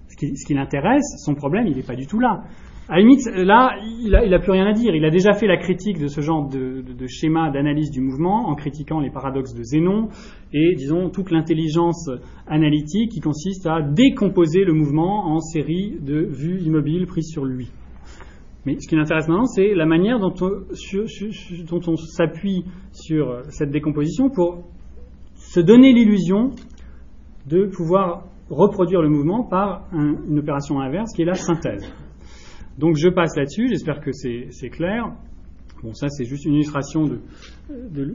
Ce qui, ce qui l'intéresse, son problème, il n'est pas du tout là. À la limite, là, il n'a plus rien à dire. Il a déjà fait la critique de ce genre de, schéma d'analyse du mouvement en critiquant les paradoxes de Zénon et, disons, toute l'intelligence analytique qui consiste à décomposer le mouvement en séries de vues immobiles prises sur lui. Mais ce qui l'intéresse maintenant, c'est la manière dont on, dont on s'appuie sur cette décomposition pour se donner l'illusion de pouvoir reproduire le mouvement par une opération inverse qui est la synthèse. Donc je passe là-dessus, j'espère que c'est clair. Bon, ça c'est juste une illustration du,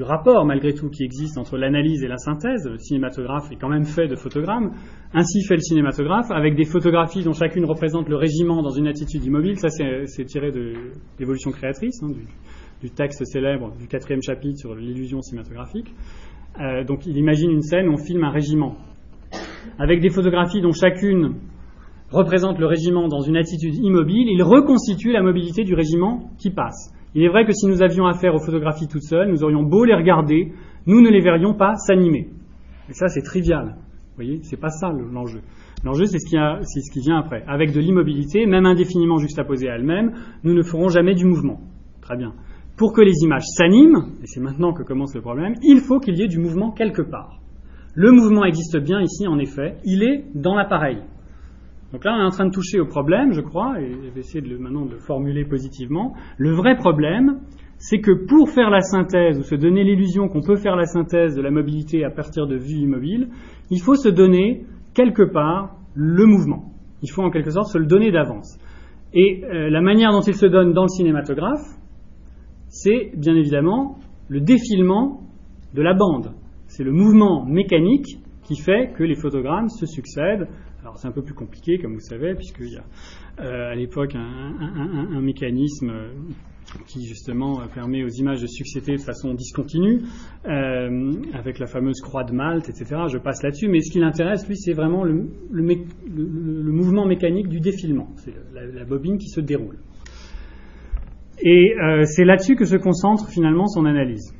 rapport malgré tout qui existe entre l'analyse et la synthèse. Le cinématographe est quand même fait de photogrammes. Ainsi fait le cinématographe, avec des photographies dont chacune représente le régiment dans une attitude immobile. Ça c'est tiré de l'évolution créatrice, hein, du, texte célèbre du quatrième chapitre sur l'illusion cinématographique. Euh, donc il imagine une scène où on filme un régiment, avec des photographies dont chacune représente le régiment dans une attitude immobile, il reconstitue la mobilité du régiment qui passe. Il est vrai que si nous avions affaire aux photographies toutes seules, nous aurions beau les regarder, nous ne les verrions pas s'animer. Et ça, c'est trivial. Vous voyez, c'est pas ça l'enjeu. L'enjeu, c'est ce, ce, qui vient après. Avec de l'immobilité, même indéfiniment juxtaposée à elle-même, nous ne ferons jamais du mouvement. Très bien. Pour que les images s'animent, et c'est maintenant que commence le problème, il faut qu'il y ait du mouvement quelque part. Le mouvement existe bien ici, en effet, il est dans l'appareil. Donc là, on est en train de toucher au problème, je crois, et je vais essayer de, maintenant de le formuler positivement. Le vrai problème, c'est que pour faire la synthèse, ou se donner l'illusion qu'on peut faire la synthèse de la mobilité à partir de vues immobiles, il faut se donner quelque part le mouvement. Il faut en quelque sorte se le donner d'avance. Et euh, la manière dont il se donne dans le cinématographe, c'est bien évidemment le défilement de la bande. C'est le mouvement mécanique qui fait que les photogrammes se succèdent. Alors c'est un peu plus compliqué, comme vous savez, puisqu'il y a euh, à l'époque un, mécanisme qui justement permet aux images de succéder de façon discontinue, euh, avec la fameuse croix de Malte, etc. Je passe là-dessus, mais ce qui l'intéresse, lui, c'est vraiment le, mouvement mécanique du défilement. C'est la bobine qui se déroule. Et euh, c'est là-dessus que se concentre finalement son analyse.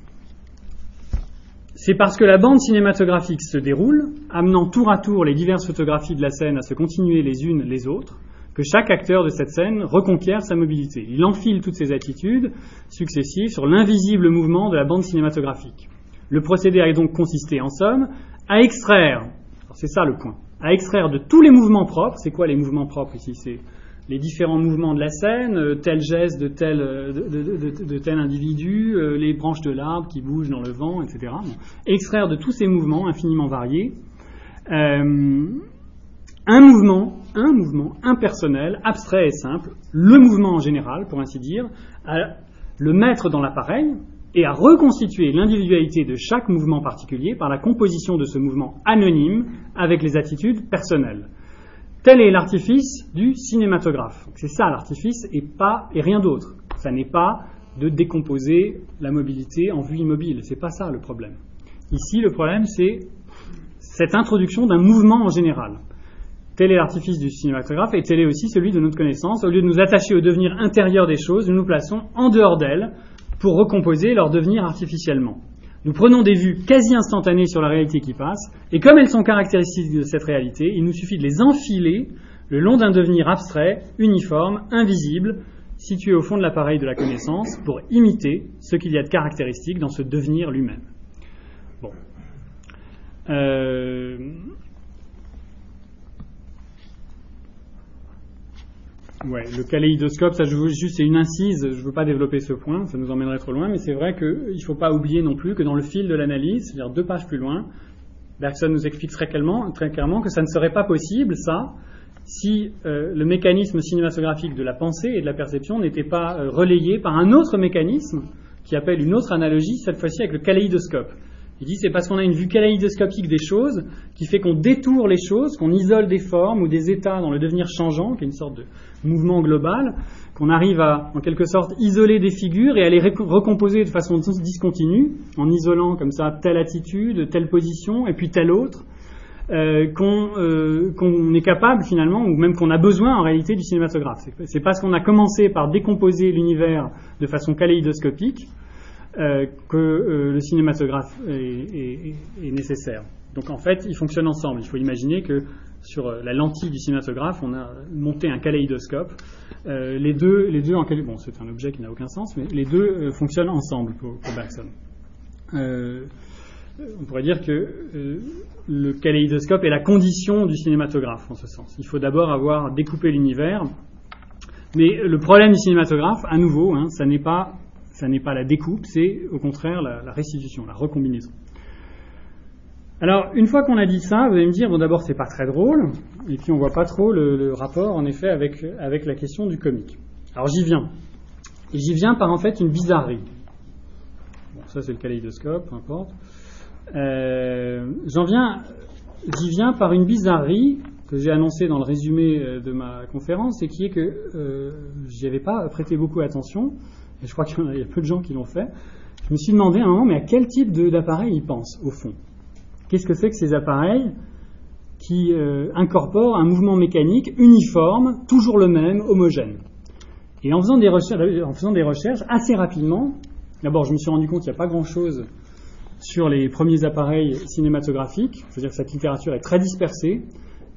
C'est parce que la bande cinématographique se déroule, amenant tour à tour les diverses photographies de la scène à se continuer les unes les autres, que chaque acteur de cette scène reconquiert sa mobilité. Il enfile toutes ses attitudes successives sur l'invisible mouvement de la bande cinématographique. Le procédé a donc consisté, en somme, à extraire, c'est ça le point, à extraire de tous les mouvements propres, c'est quoi les mouvements propres ici? Les différents mouvements de la scène, euh, tel geste de tel, euh, individu, euh, les branches de l'arbre qui bougent dans le vent, etc. Extraire de tous ces mouvements infiniment variés un mouvement, un mouvement impersonnel, abstrait et simple, le mouvement en général, pour ainsi dire, à le mettre dans l'appareil et à reconstituer l'individualité de chaque mouvement particulier par la composition de ce mouvement anonyme avec les attitudes personnelles. Tel est l'artifice du cinématographe. C'est ça l'artifice et rien d'autre. Ça n'est pas de décomposer la mobilité en vue immobile. C'est pas ça le problème. Ici, le problème, c'est cette introduction d'un mouvement en général. Tel est l'artifice du cinématographe et tel est aussi celui de notre connaissance. Au lieu de nous attacher au devenir intérieur des choses, nous nous plaçons en dehors d'elles pour recomposer leur devenir artificiellement. Nous prenons des vues quasi instantanées sur la réalité qui passe, et comme elles sont caractéristiques de cette réalité, il nous suffit de les enfiler le long d'un devenir abstrait, uniforme, invisible, situé au fond de l'appareil de la connaissance, pour imiter ce qu'il y a de caractéristique dans ce devenir lui-même. Bon. Euh, Le kaléidoscope, ça je veux juste, c'est une incise, je ne veux pas développer ce point, ça nous emmènerait trop loin, mais c'est vrai qu'il ne faut pas oublier non plus que dans le fil de l'analyse, c'est-à-dire deux pages plus loin, Bergson nous explique très clairement, très clairement que ça ne serait pas possible, ça, si euh, le mécanisme cinématographique de la pensée et de la perception n'était pas euh, relayé par un autre mécanisme qui appelle une autre analogie, cette fois-ci avec le kaléidoscope. Il dit c'est parce qu'on a une vue kaléidoscopique des choses qui fait qu'on détourne les choses, qu'on isole des formes ou des états dans le devenir changeant, qui est une sorte de mouvement global, qu'on arrive à en quelque sorte isoler des figures et à les recomposer de façon discontinue, en isolant comme ça telle attitude, telle position et puis telle autre, euh, euh, qu'on est capable finalement, ou même qu'on a besoin en réalité du cinématographe. C'est parce qu'on a commencé par décomposer l'univers de façon kaléidoscopique euh, que euh, le cinématographe est, nécessaire. Donc en fait, ils fonctionnent ensemble. Il faut imaginer que sur euh, la lentille du cinématographe, on a monté un kaléidoscope. les deux, les deux en bon, c'est un objet qui n'a aucun sens, mais les deux fonctionnent ensemble pour, pour Bergson. on pourrait dire que le kaléidoscope est la condition du cinématographe en ce sens. Il faut d'abord avoir découpé l'univers, mais le problème du cinématographe, à nouveau, hein, ça n'est pas Ça n'est pas la découpe, c'est au contraire la, restitution, la recombinaison. Alors, une fois qu'on a dit ça, vous allez me dire, bon d'abord c'est pas très drôle, et puis on voit pas trop le, rapport en effet avec, avec la question du comique. Alors j'y viens. Et j'y viens par en fait une bizarrerie. Bon, ça c'est le kaléidoscope, peu importe. Euh, j'en viens, j'y viens par une bizarrerie que j'ai annoncée dans le résumé euh, de ma conférence, et qui est que euh, j'y avais pas prêté beaucoup attention, et je crois qu'il y, a peu de gens qui l'ont fait. Je me suis demandé à un moment, mais à quel type d'appareil ils pensent, au fond? Qu'est-ce que c'est que ces appareils qui euh, incorporent un mouvement mécanique uniforme, toujours le même, homogène? Et en faisant des recherches, en faisant des recherches assez rapidement, d'abord je me suis rendu compte qu'il n'y a pas grand-chose sur les premiers appareils cinématographiques, c'est-à-dire que cette littérature est très dispersée,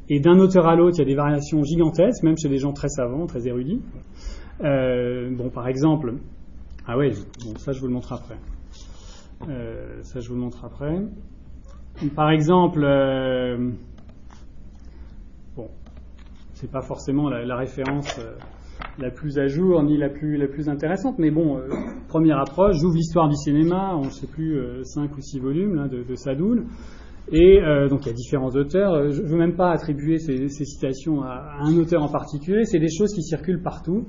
et d'un auteur à l'autre, il y a des variations gigantesques, même chez des gens très savants, très érudits. Euh, bon, par exemple, ah ouais, bon, ça je vous le montre après. Euh, ça je vous le montre après. Par exemple, euh, bon, c'est pas forcément la, référence la plus à jour ni la plus, la plus intéressante, mais bon, première approche, j'ouvre l'histoire du cinéma, on ne sait plus, 5 ou 6 volumes de, de Sadoul. Et euh, donc il y a différents auteurs. Euh, je ne veux même pas attribuer ces, citations à, un auteur en particulier. C'est des choses qui circulent partout.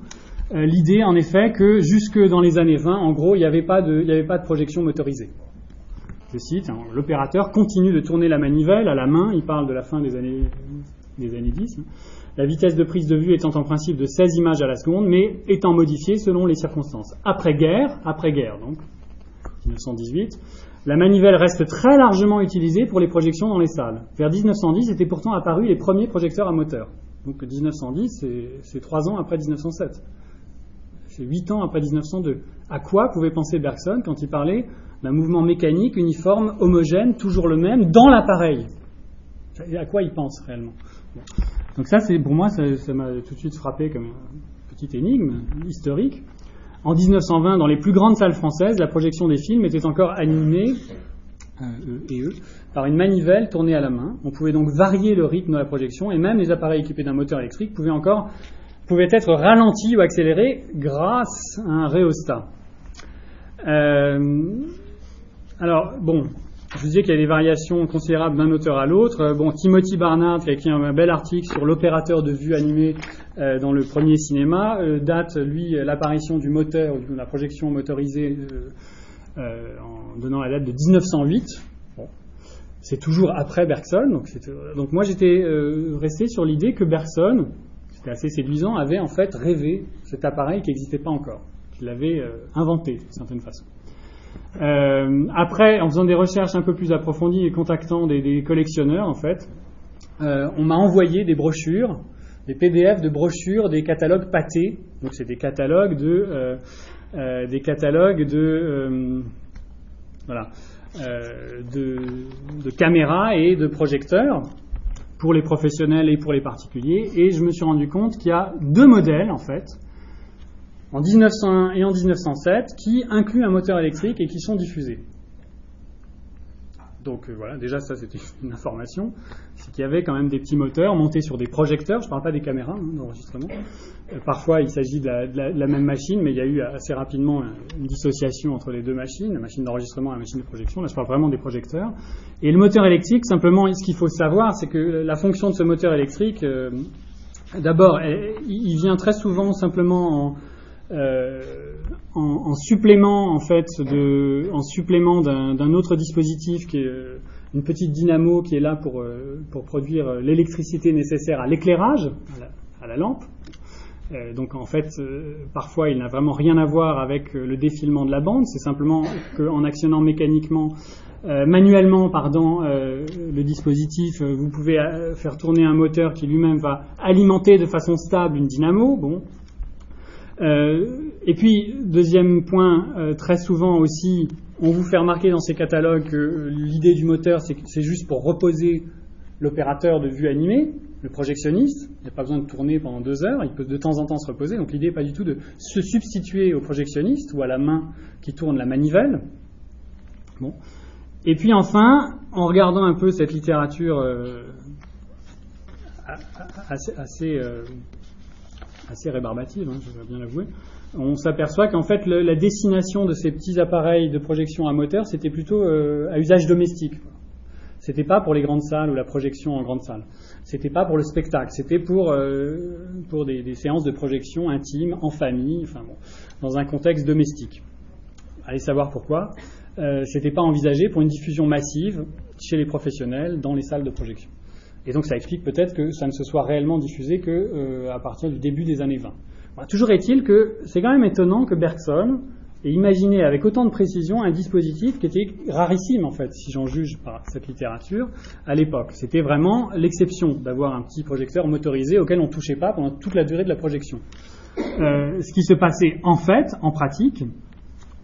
Euh, l'idée, en effet, que jusque dans les années 20, en gros, il n'y avait, pas de, projection motorisée. Je cite, hein, l'opérateur continue de tourner la manivelle à la main. Il parle de la fin des années, des années 10. Hein. La vitesse de prise de vue étant en principe de 16 images à la seconde, mais étant modifiée selon les circonstances. Après-guerre, après-guerre donc, 1918, la manivelle reste très largement utilisée pour les projections dans les salles. Vers 1910 étaient pourtant apparus les premiers projecteurs à moteur. Donc 1910, c'est trois ans après 1907. C'est huit ans après 1902. À quoi pouvait penser Bergson quand il parlait d'un mouvement mécanique uniforme, homogène, toujours le même, dans l'appareil? À quoi il pense réellement? Donc ça, c'est pour moi, ça m'a tout de suite frappé comme une petite énigme historique. En 1920, dans les plus grandes salles françaises, la projection des films était encore animée, euh, et eux, par une manivelle tournée à la main. On pouvait donc varier le rythme de la projection, et même les appareils équipés d'un moteur électrique pouvaient encore pouvaient être ralentis ou accélérés grâce à un rhéostat. Euh, alors, bon, je vous disais qu'il y a des variations considérables d'un auteur à l'autre. Bon, Timothy Barnard, qui a écrit un bel article sur l'opérateur de vue animé euh, dans le premier cinéma, euh, date, lui, l'apparition du moteur, de la projection motorisée, en donnant la date de 1908. C'est toujours après Bergson. Donc moi, j'étais resté sur l'idée que Bergson, c'était assez séduisant, avait en fait rêvé cet appareil qui n'existait pas encore, qu'il avait inventé d'une certaine façon. Euh, après, en faisant des recherches un peu plus approfondies et contactant des, collectionneurs, en fait, euh, on m'a envoyé des brochures, des PDF de brochures, des catalogues pâtés. Donc c'est des catalogues de, euh, des catalogues de, voilà, de caméras et de projecteurs pour les professionnels et pour les particuliers. Et je me suis rendu compte qu'il y a deux modèles en fait en 1901 et en 1907 qui incluent un moteur électrique et qui sont diffusés. Donc euh, voilà, déjà ça c'était [LAUGHS] une information, c'est qu'il y avait quand même des petits moteurs montés sur des projecteurs, je ne parle pas des caméras hein, d'enregistrement. Euh, parfois il s'agit de, la, même machine, mais il y a eu assez rapidement une dissociation entre les deux machines, la machine d'enregistrement et la machine de projection. Là je parle vraiment des projecteurs. Et le moteur électrique, simplement ce qu'il faut savoir, c'est que la fonction de ce moteur électrique, euh, d'abord, il vient très souvent simplement en en, supplément en fait en supplément d'un autre dispositif qui est euh, une petite dynamo qui est là pour, euh, pour produire l'électricité nécessaire à l'éclairage, à, la lampe. donc en fait, parfois il n'a vraiment rien à voir avec le défilement de la bande, c'est simplement qu'en actionnant mécaniquement, manuellement, pardon, le dispositif, vous pouvez faire tourner un moteur qui lui-même va alimenter de façon stable une dynamo. Bon, euh, et puis, deuxième point, euh, très souvent aussi, on vous fait remarquer dans ces catalogues que l'idée du moteur, c'est juste pour reposer l'opérateur de vue animée, le projectionniste. Il n'y a pas besoin de tourner pendant deux heures, il peut de temps en temps se reposer. Donc l'idée n'est pas du tout de se substituer au projectionniste ou à la main qui tourne la manivelle. Bon. Et puis enfin, en regardant un peu cette littérature euh, assez assez rébarbative, hein, je dois bien l'avouer, on s'aperçoit qu'en fait la destination de ces petits appareils de projection à moteur, c'était plutôt à usage domestique. C'était pas pour les grandes salles ou la projection en grande salle. C'était pas pour le spectacle. C'était pour, pour des, séances de projection intimes, en famille, enfin bon, dans un contexte domestique. Allez savoir pourquoi. Euh, c'était pas envisagé pour une diffusion massive chez les professionnels dans les salles de projection. Et donc ça explique peut-être que ça ne se soit réellement diffusé que euh, partir du début des années 20. toujours est-il que c'est quand même étonnant que Bergson ait imaginé avec autant de précision un dispositif qui était rarissime en fait, si j'en juge par cette littérature, à l'époque. C'était vraiment l'exception d'avoir un petit projecteur motorisé auquel on ne touchait pas pendant toute la durée de la projection. Euh, ce qui se passait en fait, en pratique,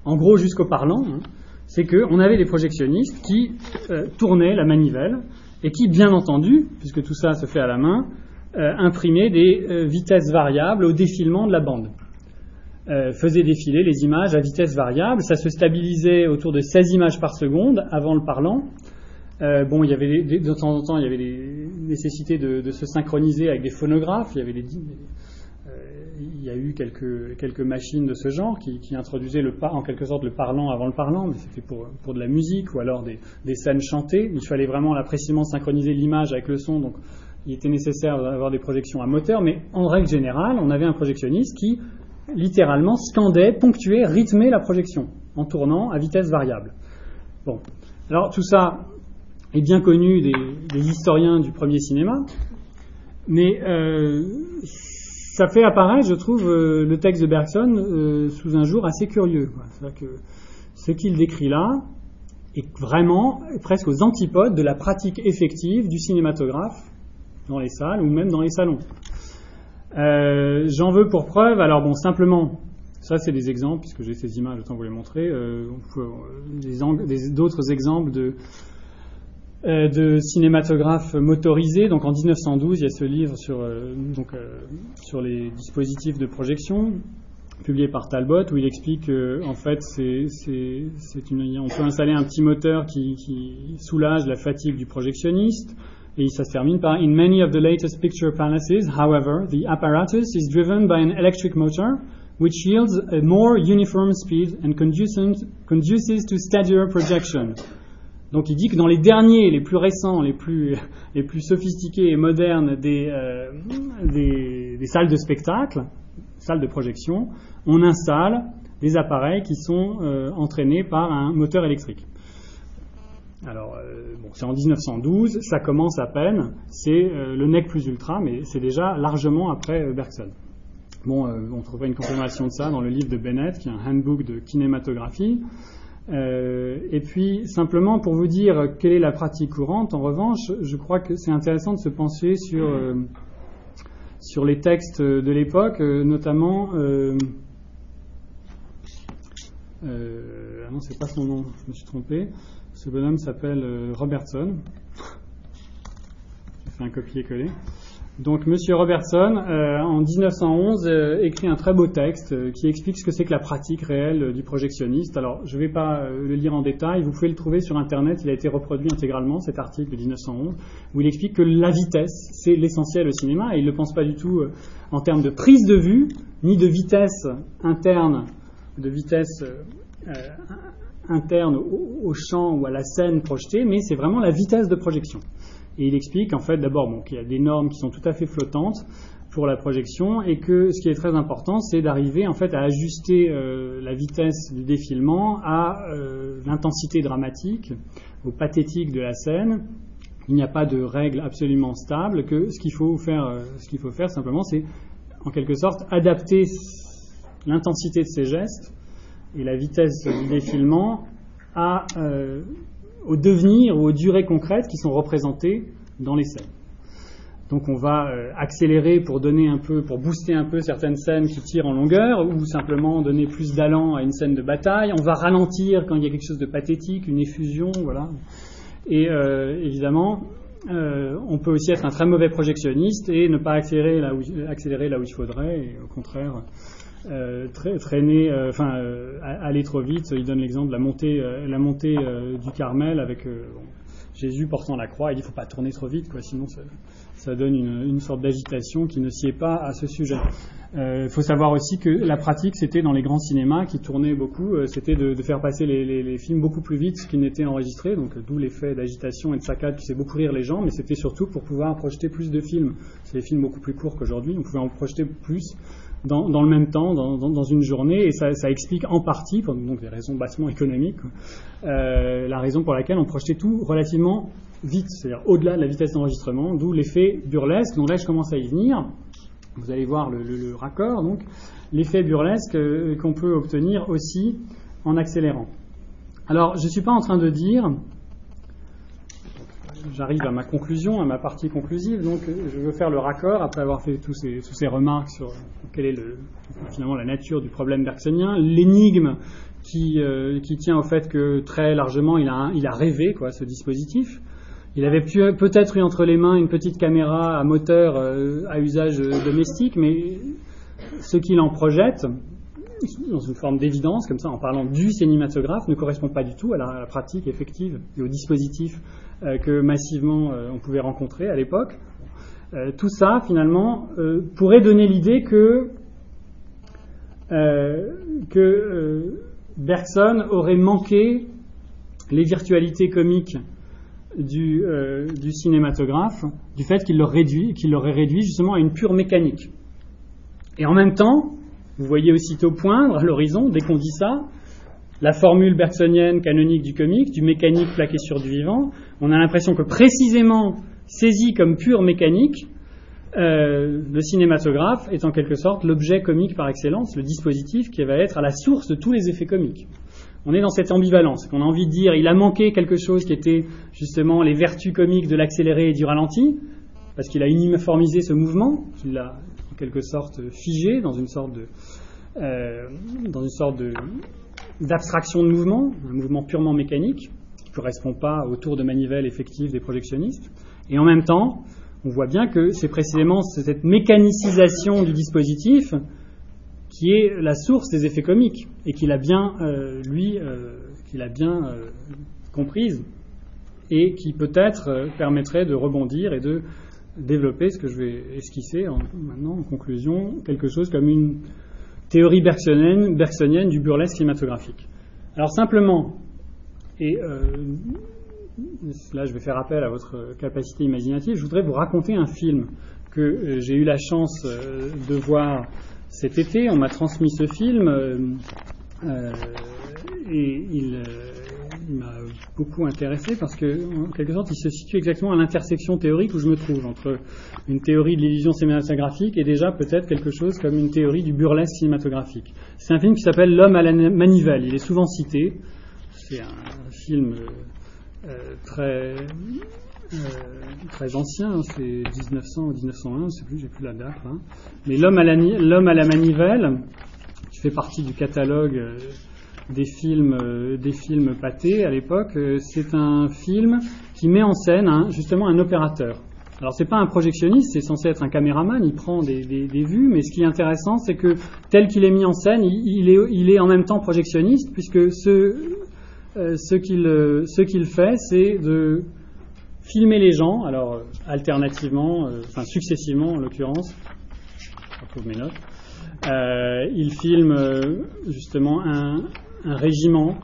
en gros jusqu'au parlant, hein, c'est qu'on avait des projectionnistes qui euh, tournaient la manivelle et qui, bien entendu, puisque tout ça se fait à la main, euh, imprimaient des euh, vitesses variables au défilement de la bande. faisaient défiler les images à vitesse variable. Ça se stabilisait autour de 16 images par seconde avant le parlant. bon, il y avait de temps en temps, il y avait des nécessités de, de se synchroniser avec des phonographes. Il y avait des, il y a eu quelques, quelques machines de ce genre qui, introduisaient le, en quelque sorte le parlant avant le parlant, mais c'était pour, pour de la musique ou alors des, des, scènes chantées. Il fallait vraiment là précisément synchroniser l'image avec le son, donc il était nécessaire d'avoir des projections à moteur, mais en règle générale, on avait un projectionniste qui littéralement scandait, ponctuait, rythmait la projection en tournant à vitesse variable. Bon, alors tout ça est bien connu des, historiens du premier cinéma, mais euh, ça fait apparaître, je trouve, euh, le texte de Bergson euh, sous un jour assez curieux. Que ce qu'il décrit là est vraiment presque aux antipodes de la pratique effective du cinématographe dans les salles ou même dans les salons. Euh, j'en veux pour preuve, alors bon, simplement, ça c'est des exemples, puisque j'ai ces images, autant vous les montrer, d'autres exemples de, de cinématographe motorisé. Donc en 1912, il y a ce livre sur, euh, donc, euh, les dispositifs de projection, publié par Talbot, où il explique qu'en en fait, c'est, une, on peut installer un petit moteur qui, soulage la fatigue du projectionniste. Et ça se termine par In many of the latest picture palaces, however, the apparatus is driven by an electric motor, which yields a more uniform speed and conduces to steadier projection. Donc il dit que dans les derniers, les plus récents, les plus, [LAUGHS] les plus sophistiqués et modernes des, euh, des, salles de spectacle, salles de projection, on installe des appareils qui sont euh, entraînés par un moteur électrique. Alors, euh, bon, c'est en 1912, ça commence à peine, c'est le NEC plus ultra, mais c'est déjà largement après Bergson. Bon, on trouverait une confirmation de ça dans le livre de Bennett, qui est un handbook de kinématographie. Euh, et puis, simplement pour vous dire quelle est la pratique courante, en revanche, je crois que c'est intéressant de se pencher sur, euh, sur les textes de l'époque, euh, notamment. ah non, c'est pas son nom, je me suis trompé. Ce bonhomme s'appelle Robertson. J'ai fait un copier-coller. Donc, M. Robertson, euh, en 1911, euh, écrit un très beau texte euh, qui explique ce que c'est que la pratique réelle du projectionniste. Alors, je ne vais pas le lire en détail, vous pouvez le trouver sur Internet, il a été reproduit intégralement, cet article de 1911, où il explique que la vitesse, c'est l'essentiel au cinéma, et il ne pense pas du tout en termes de prise de vue, ni de vitesse interne, de vitesse interne au champ ou à la scène projetée, mais c'est vraiment la vitesse de projection. Et il explique en fait d'abord qu'il y a des normes qui sont tout à fait flottantes pour la projection et que ce qui est très important, c'est d'arriver en fait à ajuster euh, la vitesse du défilement à euh, l'intensité dramatique, au pathétique de la scène. Il n'y a pas de règle absolument stable. Que ce qu'il faut faire, euh, ce qu'il faut faire simplement, c'est en quelque sorte adapter l'intensité de ces gestes et la vitesse du défilement à au devenir ou aux durées concrètes qui sont représentées dans les scènes. Donc on va euh, accélérer pour donner un peu, pour booster un peu certaines scènes qui tirent en longueur, ou simplement donner plus d'allant à une scène de bataille. On va ralentir quand il y a quelque chose de pathétique, une effusion, voilà. Et euh, évidemment, euh, on peut aussi être un très mauvais projectionniste et ne pas accélérer là où, accélérer là où il faudrait, au contraire euh, traîner, euh, enfin euh, aller trop vite. Il donne l'exemple de la montée, montée du Carmel avec Jésus portant la croix. Il dit faut pas tourner trop vite, sinon ça, donne une, sorte d'agitation qui ne sied pas à ce sujet. Il faut savoir aussi que la pratique, c'était dans les grands cinémas qui tournaient beaucoup, c'était de, faire passer les, films beaucoup plus vite qu'ils n'étaient enregistrés, donc d'où l'effet d'agitation et de saccade qui fait beaucoup rire les gens, mais c'était surtout pour pouvoir projeter plus de films. C'est des films beaucoup plus courts qu'aujourd'hui, on pouvait en projeter plus dans, le même temps, dans, une journée, et ça, explique en partie, pour donc des raisons bassement économiques, euh, la raison pour laquelle on projetait tout relativement vite, c'est-à-dire au-delà de la vitesse d'enregistrement, d'où l'effet burlesque. Donc là, je commence à y venir. Vous allez voir le, raccord, donc l'effet burlesque euh, qu'on peut obtenir aussi en accélérant. Alors, je ne suis pas en train de dire j'arrive à ma conclusion, à ma partie conclusive. Donc, je veux faire le raccord après avoir fait tous ces, ces remarques sur quelle est le, finalement la nature du problème bergsonien, l'énigme qui, euh, qui, tient au fait que très largement il a, il a rêvé quoi, ce dispositif. Il avait peut-être eu entre les mains une petite caméra à moteur euh, à usage domestique, mais ce qu'il en projette, dans une forme d'évidence, comme ça, en parlant du cinématographe, ne correspond pas du tout à la pratique effective et au dispositif euh, que massivement euh, on pouvait rencontrer à l'époque. Euh, tout ça, finalement, pourrait donner l'idée que, que Bergson aurait manqué les virtualités comiques du, du cinématographe, du fait qu'il l'aurait réduit, l'aurait réduit justement à une pure mécanique. Et en même temps, vous voyez aussitôt poindre à l'horizon, dès qu'on dit ça, la formule bergsonienne canonique du comique, du mécanique plaqué sur du vivant, on a l'impression que précisément saisi comme pure mécanique, euh, le cinématographe est en quelque sorte l'objet comique par excellence, le dispositif qui va être à la source de tous les effets comiques. On est dans cette ambivalence, qu'on a envie de dire il a manqué quelque chose qui était justement les vertus comiques de l'accéléré et du ralenti, parce qu'il a uniformisé ce mouvement, qu'il l'a quelque sorte figé dans une sorte de, euh, dans une sorte de d'abstraction de mouvement, un mouvement purement mécanique, qui ne correspond pas au tour de manivelle effectif des projectionnistes. Et en même temps, on voit bien que c'est précisément cette mécanicisation du dispositif qui est la source des effets comiques et qu'il a bien, euh, lui, euh, qu'il a bien euh, comprise et qui peut-être permettrait de rebondir et de développer ce que je vais esquisser maintenant en conclusion, quelque chose comme une théorie bergsonienne, du burlesque cinématographique. Alors simplement, et euh, là je vais faire appel à votre capacité imaginative, je voudrais vous raconter un film que euh, j'ai eu la chance euh, de voir cet été. On m'a transmis ce film et il il m'a beaucoup intéressé parce que, en quelque sorte, il se situe exactement à l'intersection théorique où je me trouve, entre une théorie de l'illusion cinématographique et déjà peut-être quelque chose comme une théorie du burlesque cinématographique. C'est un film qui s'appelle L'homme à la manivelle. Il est souvent cité. C'est un film euh, très, euh, très ancien, c'est 1900 ou 1901, je ne sais plus, j'ai plus la date. Hein. Mais L'homme à, la, manivelle, qui fait partie du catalogue. Euh, des films, euh, des films pâtés à l'époque, euh, c'est un film qui met en scène justement un opérateur. Alors c'est pas un projectionniste, c'est censé être un caméraman, il prend des, vues, mais ce qui est intéressant, c'est que tel qu'il est mis en scène, il, est, il, est, en même temps projectionniste, puisque ce, euh, ce qu'il fait, c'est de filmer les gens, alors alternativement, enfin successivement en l'occurrence, je retrouve mes notes, il filme justement un, un régiment,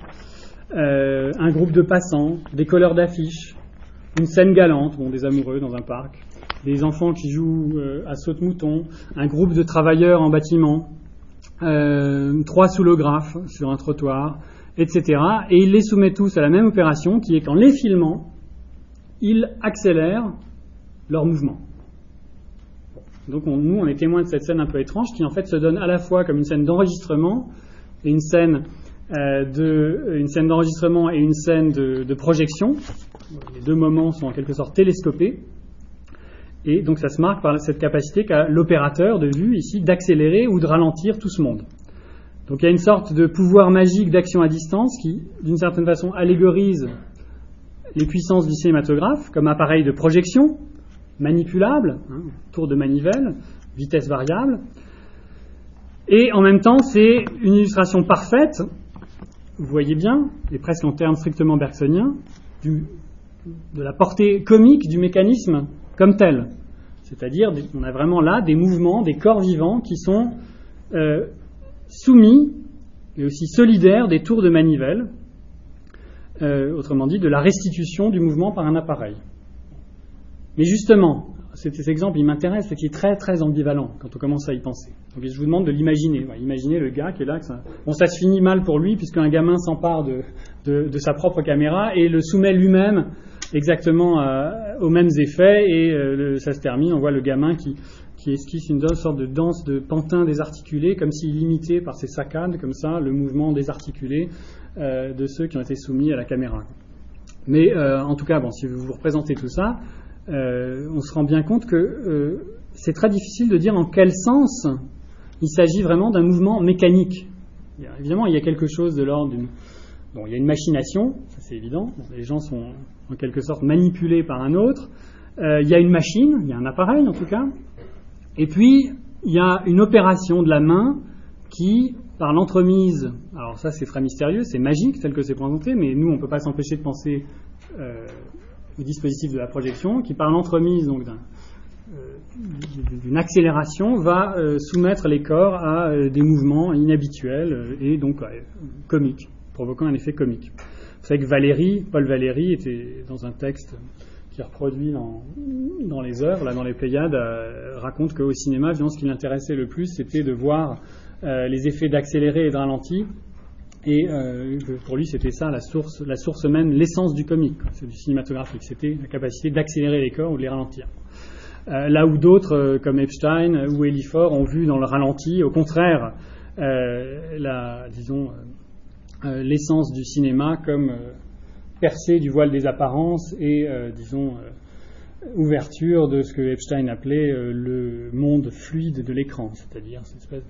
euh, un groupe de passants, des colleurs d'affiches, une scène galante, bon, des amoureux dans un parc, des enfants qui jouent euh, à saute-mouton, un groupe de travailleurs en bâtiment, euh, trois soulographes sur un trottoir, etc. Et il les soumet tous à la même opération qui est qu'en les filmant, il accélère leur mouvement. Donc nous, on est témoins de cette scène un peu étrange qui en fait se donne à la fois comme une scène d'enregistrement et une scène euh, de, une scène d'enregistrement et une scène de, projection. Les deux moments sont en quelque sorte télescopés. Et donc ça se marque par cette capacité qu'a l'opérateur de vue ici d'accélérer ou de ralentir tout ce monde. Donc il y a une sorte de pouvoir magique d'action à distance qui, d'une certaine façon, allégorise les puissances du cinématographe comme appareil de projection manipulable, hein, tour de manivelle, vitesse variable. Et en même temps, c'est une illustration parfaite vous voyez bien, et presque en termes strictement bergsoniens, de la portée comique du mécanisme comme tel. C'est-à-dire, on a vraiment là des mouvements, des corps vivants qui sont euh, soumis et aussi solidaires des tours de manivelle, euh, autrement dit, de la restitution du mouvement par un appareil. Mais justement, cet, exemple, il m'intéresse, c'est qu'il est très très ambivalent quand on commence à y penser. Donc je vous demande de l'imaginer. imaginez le gars qui est là. ça... Bon, ça se finit mal pour lui puisqu'un gamin s'empare de, sa propre caméra et le soumet lui-même exactement euh, aux mêmes effets et euh, ça se termine. On voit le gamin qui, qui esquisse une sorte de danse de pantin désarticulé, comme s'il imitait par ses saccades, comme ça, le mouvement désarticulé euh, de ceux qui ont été soumis à la caméra. Mais en tout cas, bon, si vous vous représentez tout ça, euh, on se rend bien compte que euh, c'est très difficile de dire en quel sens il s'agit vraiment d'un mouvement mécanique. évidemment, il y a quelque chose de l'ordre d'une. Bon, il y a une machination, ça c'est évident. Les gens sont en quelque sorte manipulés par un autre. Euh, il y a une machine, il y a un appareil en tout cas. Et puis, il y a une opération de la main qui, par l'entremise, alors ça c'est très mystérieux, c'est magique tel que c'est présenté, mais nous on ne peut pas s'empêcher de penser le dispositif de la projection, qui par l'entremise donc euh, d'une accélération va euh, soumettre les corps à euh, des mouvements inhabituels et donc comiques, provoquant un effet comique. Vous savez que Paul Valéry était dans un texte qui est reproduit dans, dans les œuvres, là dans les Pléiades, raconte qu'au cinéma, ce qui l'intéressait le plus, c'était de voir les effets d'accéléré et de ralenti et euh, pour lui, c'était ça la source, la source même, l'essence du comique, c'est du cinématographique. C'était la capacité d'accélérer les corps ou de les ralentir. Euh, là où d'autres, euh, comme Epstein ou Elifort, ont vu dans le ralenti, au contraire, la, disons, l'essence du cinéma comme percée du voile des apparences et, disons, ouverture de ce que Epstein appelait le monde fluide de l'écran, c'est-à-dire cette espèce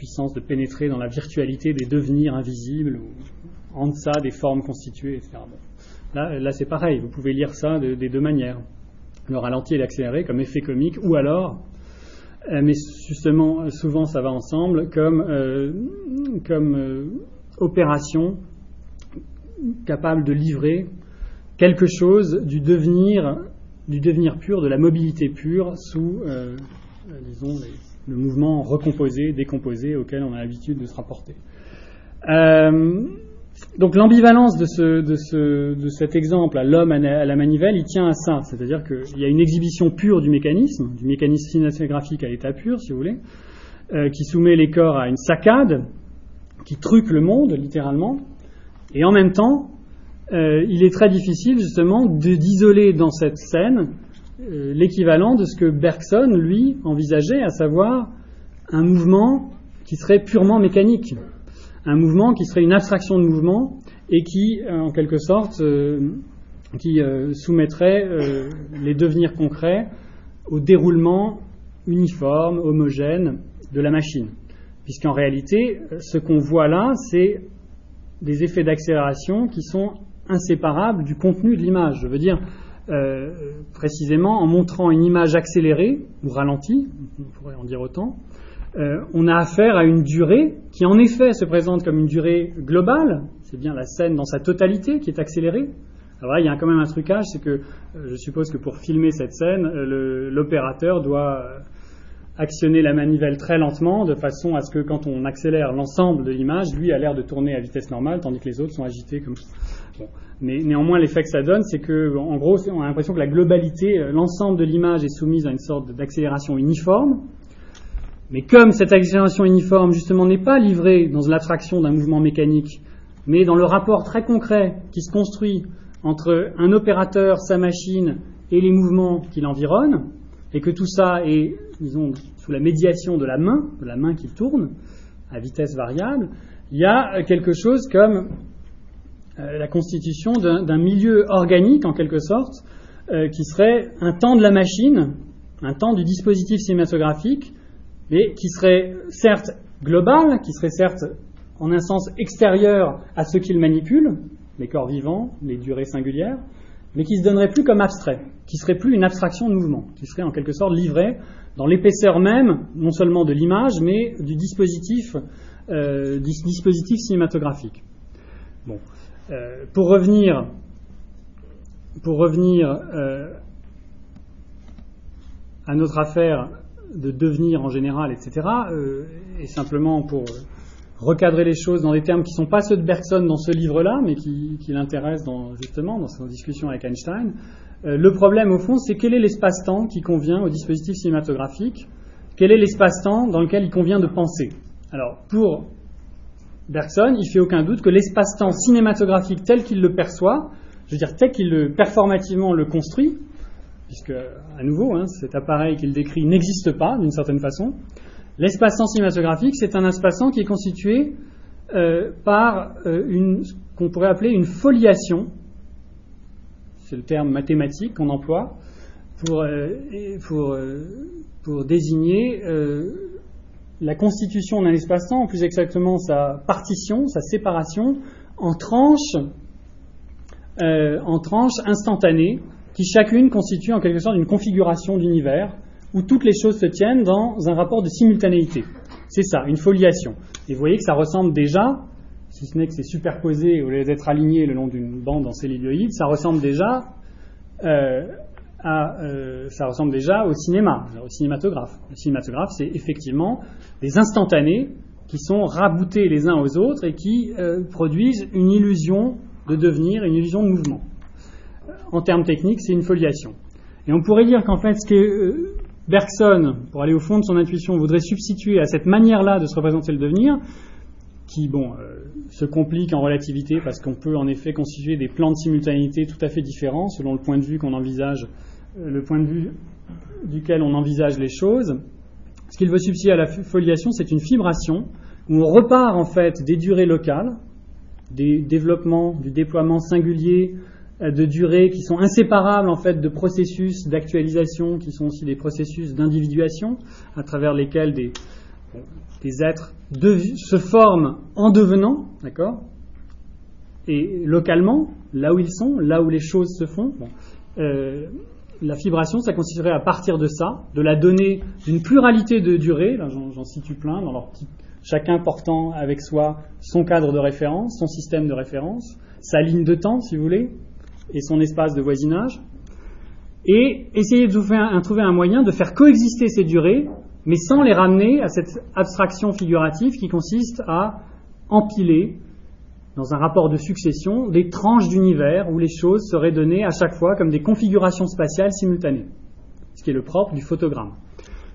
puissance de pénétrer dans la virtualité des devenirs invisibles, ou en deçà des formes constituées, etc. Là, c'est pareil, vous pouvez lire ça des deux manières. Le ralenti et l'accéléré comme effet comique, ou alors, euh, mais justement, souvent ça va ensemble, comme, euh, comme euh, opération capable de livrer quelque chose du devenir, du devenir pur, de la mobilité pure sous, disons, les, le mouvement recomposé, décomposé auquel on a l'habitude de se rapporter. Euh, donc l'ambivalence de, cet exemple à l'homme à la manivelle, il tient à ça, c'est-à-dire qu'il y a une exhibition pure du mécanisme, du mécanisme cinématographique à l'état pur, si vous voulez, euh, qui soumet les corps à une saccade, qui truque le monde, littéralement, et en même temps, euh, il est très difficile justement d'isoler dans cette scène euh, l'équivalent de ce que Bergson, lui, envisageait, à savoir un mouvement qui serait purement mécanique, un mouvement qui serait une abstraction de mouvement et qui, euh, en quelque sorte, euh, soumettrait les devenirs concrets au déroulement uniforme, homogène de la machine. Puisqu'en réalité, ce qu'on voit là, c'est des effets d'accélération qui sont inséparables du contenu de l'image. Je veux dire, euh, précisément en montrant une image accélérée ou ralentie, on pourrait en dire autant, euh, on a affaire à une durée qui en effet se présente comme une durée globale, c'est bien la scène dans sa totalité qui est accélérée. Alors là, il y a quand même un trucage, c'est que euh, je suppose que pour filmer cette scène, l'opérateur doit actionner la manivelle très lentement, de façon à ce que quand on accélère l'ensemble de l'image, lui a l'air de tourner à vitesse normale, tandis que les autres sont agités comme ça. Mais néanmoins, l'effet que ça donne, c'est que, en gros, on a l'impression que la globalité, euh, l'ensemble de l'image est soumise à une sorte d'accélération uniforme. Mais comme cette accélération uniforme, justement, n'est pas livrée dans l'abstraction d'un mouvement mécanique, mais dans le rapport très concret qui se construit entre un opérateur, sa machine et les mouvements qui l'environnent, et que tout ça est, disons, la médiation de la main, de la main qui tourne, à vitesse variable, il y a quelque chose comme euh, la constitution d'un milieu organique, en quelque sorte, euh, qui serait un temps de la machine, un temps du dispositif cinématographique, mais qui serait certes global, qui serait certes en un sens extérieur à ce qu'il manipule, les corps vivants, les durées singulières, mais qui se donnerait plus comme abstrait, qui serait plus une abstraction de mouvement, qui serait en quelque sorte livré dans l'épaisseur même, non seulement de l'image, mais du dispositif, euh, cinématographique. Bon. Euh, pour revenir, euh, à notre affaire de devenir en général, etc., et simplement pour recadrer les choses dans des termes qui ne sont pas ceux de Bergson dans ce livre-là, mais qui, l'intéressent justement dans son discussion avec Einstein. Euh, le problème, au fond, c'est quel est l'espace-temps qui convient au dispositif cinématographique, quel est l'espace-temps dans lequel il convient de penser. Alors, pour Bergson, il fait aucun doute que l'espace-temps cinématographique tel qu'il le perçoit, je veux dire tel qu'il le, performativement le construit, puisque, à nouveau, hein, cet appareil qu'il décrit n'existe pas d'une certaine façon, l'espace-temps cinématographique, c'est un espace-temps qui est constitué euh, par euh, ce qu'on pourrait appeler une foliation, c'est le terme mathématique qu'on emploie, pour, euh, pour désigner la constitution d'un espace-temps, plus exactement sa partition, sa séparation, en tranches, euh, en tranches instantanées, qui chacune constitue en quelque sorte une configuration d'univers où toutes les choses se tiennent dans un rapport de simultanéité. C'est ça, une foliation. Et vous voyez que ça ressemble déjà, si ce n'est que c'est superposé au lieu d'être aligné le long d'une bande en cellulioïde, ça ressemble déjà euh, euh, ça ressemble déjà au cinéma, au cinématographe. Le cinématographe, c'est effectivement des instantanés qui sont raboutés les uns aux autres et qui euh, produisent une illusion de devenir, une illusion de mouvement. En termes techniques, c'est une foliation. Et on pourrait dire qu'en fait, ce que Bergson, pour aller au fond de son intuition, voudrait substituer à cette manière-là de se représenter le devenir, qui, bon, se complique en relativité parce qu'on peut en effet constituer des plans de simultanéité tout à fait différents selon le point de vue qu'on envisage euh, le point de vue duquel on envisage les choses. Ce qu'il veut substituer à la foliation, c'est une fibration où on repart en fait des durées locales, des développements, du déploiement singulier euh, de durées qui sont inséparables en fait de processus d'actualisation, qui sont aussi des processus d'individuation, à travers lesquels des, des êtres se forment en devenant, d'accord? Et localement, là où ils sont, là où les choses se font. Euh, la fibration, ça consisterait à partir de ça, de la donner d'une pluralité de durées, j'en situe plein, dans leur chacun portant avec soi son cadre de référence, son système de référence, sa ligne de temps, si vous voulez, et son espace de voisinage, et essayer de trouver un moyen de faire coexister ces durées, mais sans les ramener à cette abstraction figurative qui consiste à empiler dans un rapport de succession, des tranches d'univers où les choses seraient données à chaque fois comme des configurations spatiales simultanées, ce qui est le propre du photogramme.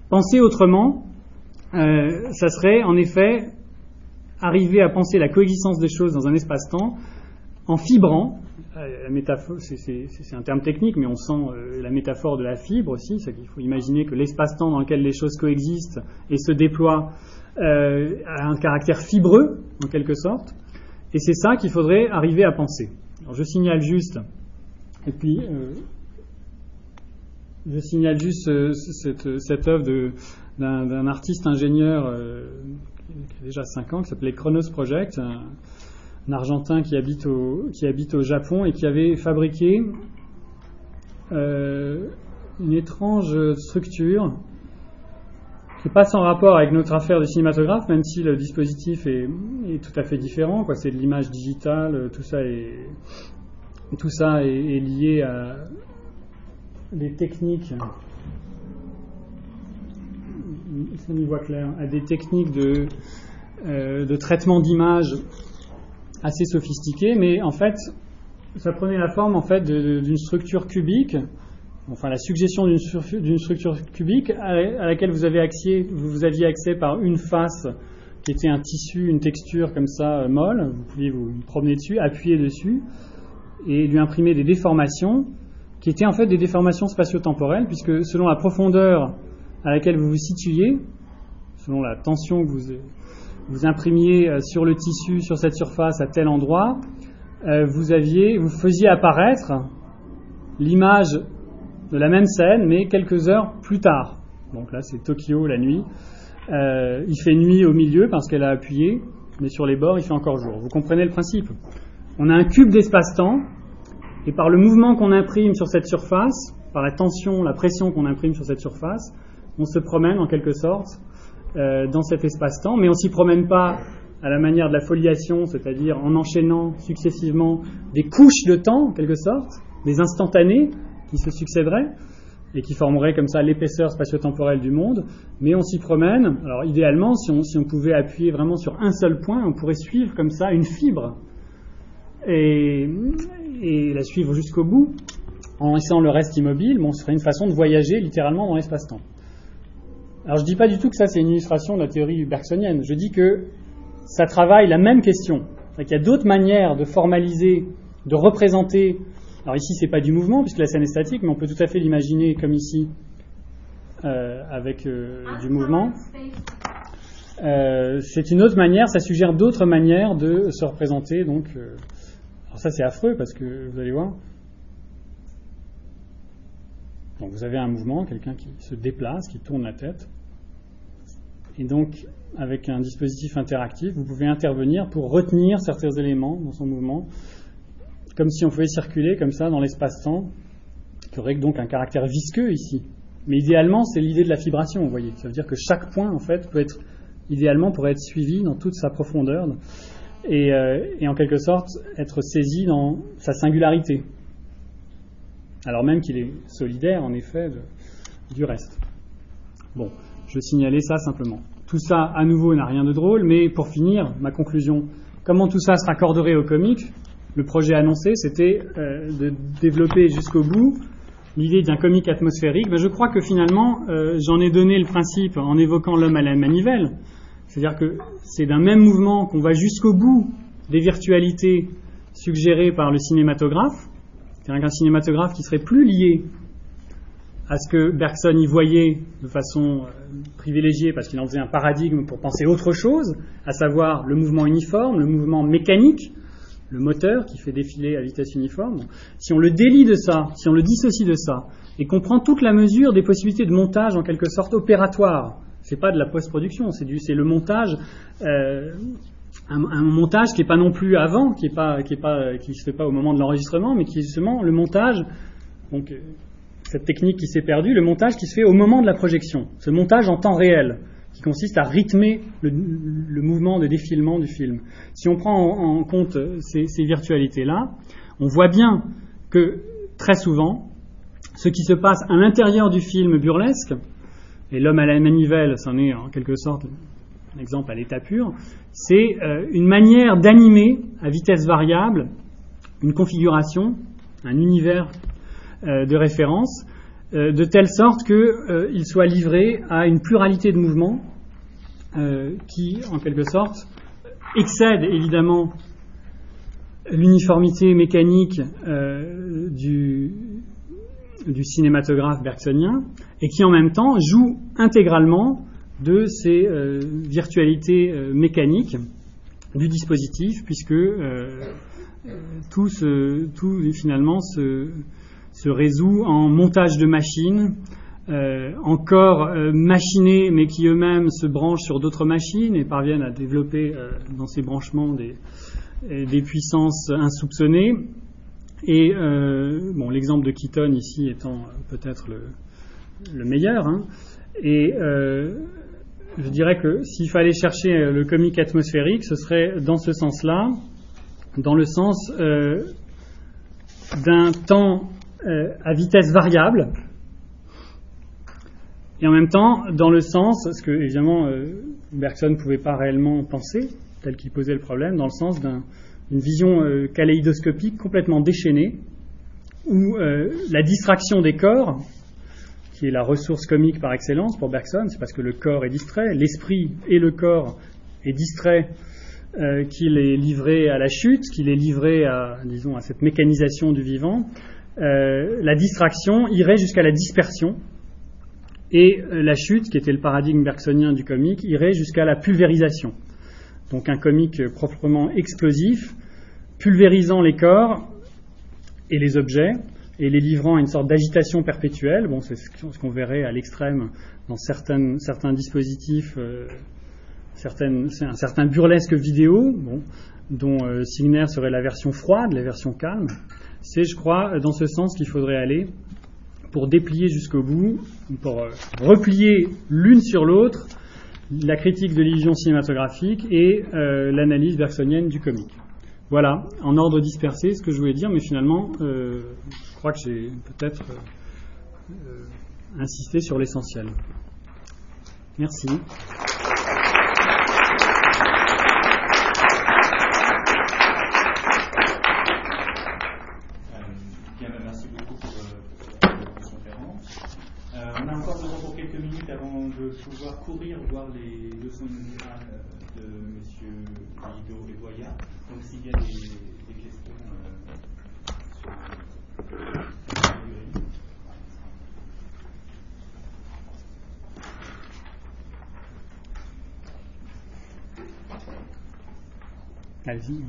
Penser autrement, euh, ça serait en effet arriver à penser la coexistence des choses dans un espace-temps en fibrant, euh, c'est un terme technique, mais on sent euh, la métaphore de la fibre aussi, qu'il faut imaginer que l'espace-temps dans lequel les choses coexistent et se déploient a un caractère fibreux, en quelque sorte, et c'est ça qu'il faudrait arriver à penser. Je signale juste, et puis euh, je signale juste euh, cette, œuvre d'un artiste ingénieur euh, qui a déjà 5 ans, qui s'appelait Chronos Project, Argentin qui habite, au, qui habite au Japon et qui avait fabriqué une étrange structure c'est pas sans rapport avec notre affaire de cinématographe, même si le dispositif est, tout à fait différent. C'est de l'image digitale, tout ça est, tout ça est, lié à des techniques. Ça voit clair, à des techniques de, euh, de traitement d'image assez sophistiquées, mais en fait, ça prenait la forme en fait d'une structure cubique enfin la suggestion d'une structure cubique à laquelle vous, avez accès, vous aviez accès par une face qui était un tissu, une texture comme ça euh, molle, vous pouviez vous promener dessus, appuyer dessus et lui imprimer des déformations qui étaient en fait des déformations spatio-temporelles puisque selon la profondeur à laquelle vous vous situiez, selon la tension que vous, vous imprimiez euh, sur le tissu, sur cette surface à tel endroit, euh, vous aviez, vous faisiez apparaître l'image de la même scène, mais quelques heures plus tard. Donc là, c'est Tokyo la nuit. Euh, il fait nuit au milieu parce qu'elle a appuyé, mais sur les bords, il fait encore jour. Vous comprenez le principe? On a un cube d'espace-temps, et par le mouvement qu'on imprime sur cette surface, par la tension, la pression qu'on imprime sur cette surface, on se promène en quelque sorte euh, dans cet espace-temps, mais on s'y promène pas à la manière de la foliation, c'est-à-dire en enchaînant successivement des couches de temps, en quelque sorte, des instantanés, qui se succéderaient, et qui formerait comme ça l'épaisseur spatio-temporelle du monde, mais on s'y promène. Alors idéalement, si on, si on, pouvait appuyer vraiment sur un seul point, on pourrait suivre comme ça une fibre et, et la suivre jusqu'au bout en laissant le reste immobile. Bon, ce serait une façon de voyager littéralement dans l'espace-temps. Alors je ne dis pas du tout que ça c'est une illustration de la théorie bergsonienne, je dis que ça travaille la même question. Il y a d'autres manières de formaliser, de représenter alors ici, c'est pas du mouvement, puisque la scène est statique, mais on peut tout à fait l'imaginer comme ici, euh, avec euh, du mouvement. Euh, c'est une autre manière, ça suggère d'autres manières de se représenter. Donc, alors ça, c'est affreux, parce que vous allez voir. Donc, vous avez un mouvement, quelqu'un qui se déplace, qui tourne la tête. Et donc, avec un dispositif interactif, vous pouvez intervenir pour retenir certains éléments dans son mouvement comme si on pouvait circuler comme ça dans l'espace-temps, qui aurait donc un caractère visqueux ici. Mais idéalement, c'est l'idée de la vibration, vous voyez. Ça veut dire que chaque point, en fait, peut être, idéalement, pourrait être suivi dans toute sa profondeur et, euh, et en quelque sorte être saisi dans sa singularité. Alors même qu'il est solidaire, en effet, du reste. Bon, je signalais ça simplement. Tout ça, à nouveau, n'a rien de drôle, mais pour finir, ma conclusion. Comment tout ça se raccorderait au comique le projet annoncé, c'était euh, de développer jusqu'au bout l'idée d'un comique atmosphérique. Ben, je crois que finalement, euh, j'en ai donné le principe en évoquant l'homme à la manivelle. C'est-à-dire que c'est d'un même mouvement qu'on va jusqu'au bout des virtualités suggérées par le cinématographe. C'est-à-dire qu'un cinématographe qui serait plus lié à ce que Bergson y voyait de façon euh, privilégiée parce qu'il en faisait un paradigme pour penser autre chose, à savoir le mouvement uniforme, le mouvement mécanique, le moteur qui fait défiler à vitesse uniforme, si on le délie de ça, si on le dissocie de ça, et qu'on prend toute la mesure des possibilités de montage en quelque sorte opératoire, c'est pas de la post-production, c'est le montage, euh, un, montage qui n'est pas non plus avant, qui est pas, qui est pas, qui se fait pas au moment de l'enregistrement, mais qui est justement le montage, euh, cette technique qui s'est perdue, le montage qui se fait au moment de la projection, ce montage en temps réel qui consiste à rythmer le, mouvement de défilement du film. Si on prend en, compte ces, virtualités-là, on voit bien que très souvent, ce qui se passe à l'intérieur du film burlesque, et l'homme à la manivelle, c'en est en quelque sorte un exemple à l'état pur, c'est euh, une manière d'animer à vitesse variable une configuration, un univers de référence euh, de telle sorte qu'il euh, soit livré à une pluralité de mouvements euh, qui, en quelque sorte, excède évidemment l'uniformité mécanique du, du, cinématographe bergsonien et qui en même temps joue intégralement de ces virtualités mécaniques du dispositif puisque tout, tout finalement se se résout en montage de machines, euh, encore euh, machinés, mais qui eux-mêmes se branchent sur d'autres machines et parviennent à développer euh, dans ces branchements des, puissances insoupçonnées. Et bon, l'exemple de Keaton ici étant peut-être le, le, meilleur. Hein. Et je dirais que s'il fallait chercher le comique atmosphérique, ce serait dans ce sens-là, dans le sens d'un temps euh, à vitesse variable, et en même temps dans le sens, ce que évidemment euh, Bergson ne pouvait pas réellement penser, tel qu'il posait le problème, dans le sens d'une vision euh, kaléidoscopique complètement déchaînée, où la distraction des corps, qui est la ressource comique par excellence pour Bergson, c'est parce que le corps est distrait, l'esprit et le corps est distrait qu'il est livré à la chute, qu'il est livré à, disons, à cette mécanisation du vivant, euh, la distraction irait jusqu'à la dispersion, et euh, la chute, qui était le paradigme bergsonien du comique, irait jusqu'à la pulvérisation. Donc un comique proprement explosif, pulvérisant les corps et les objets, et les livrant à une sorte d'agitation perpétuelle. Bon, c'est ce qu'on verrait à l'extrême dans certains dispositifs, euh, certaines, un certain burlesque vidéo, dont Signer serait la version froide, la version calme. C'est, je crois, dans ce sens qu'il faudrait aller pour déplier jusqu'au bout, pour euh, replier l'une sur l'autre la critique de l'illusion cinématographique et euh, l'analyse bergsonienne du comique. Voilà, en ordre dispersé, ce que je voulais dire, mais finalement, euh, je crois que j'ai peut-être insister sur l'essentiel. Merci. pouvoir courir voir les leçons générales de M. Guido et. Donc s'il y a des, questions euh, sur Allez-y.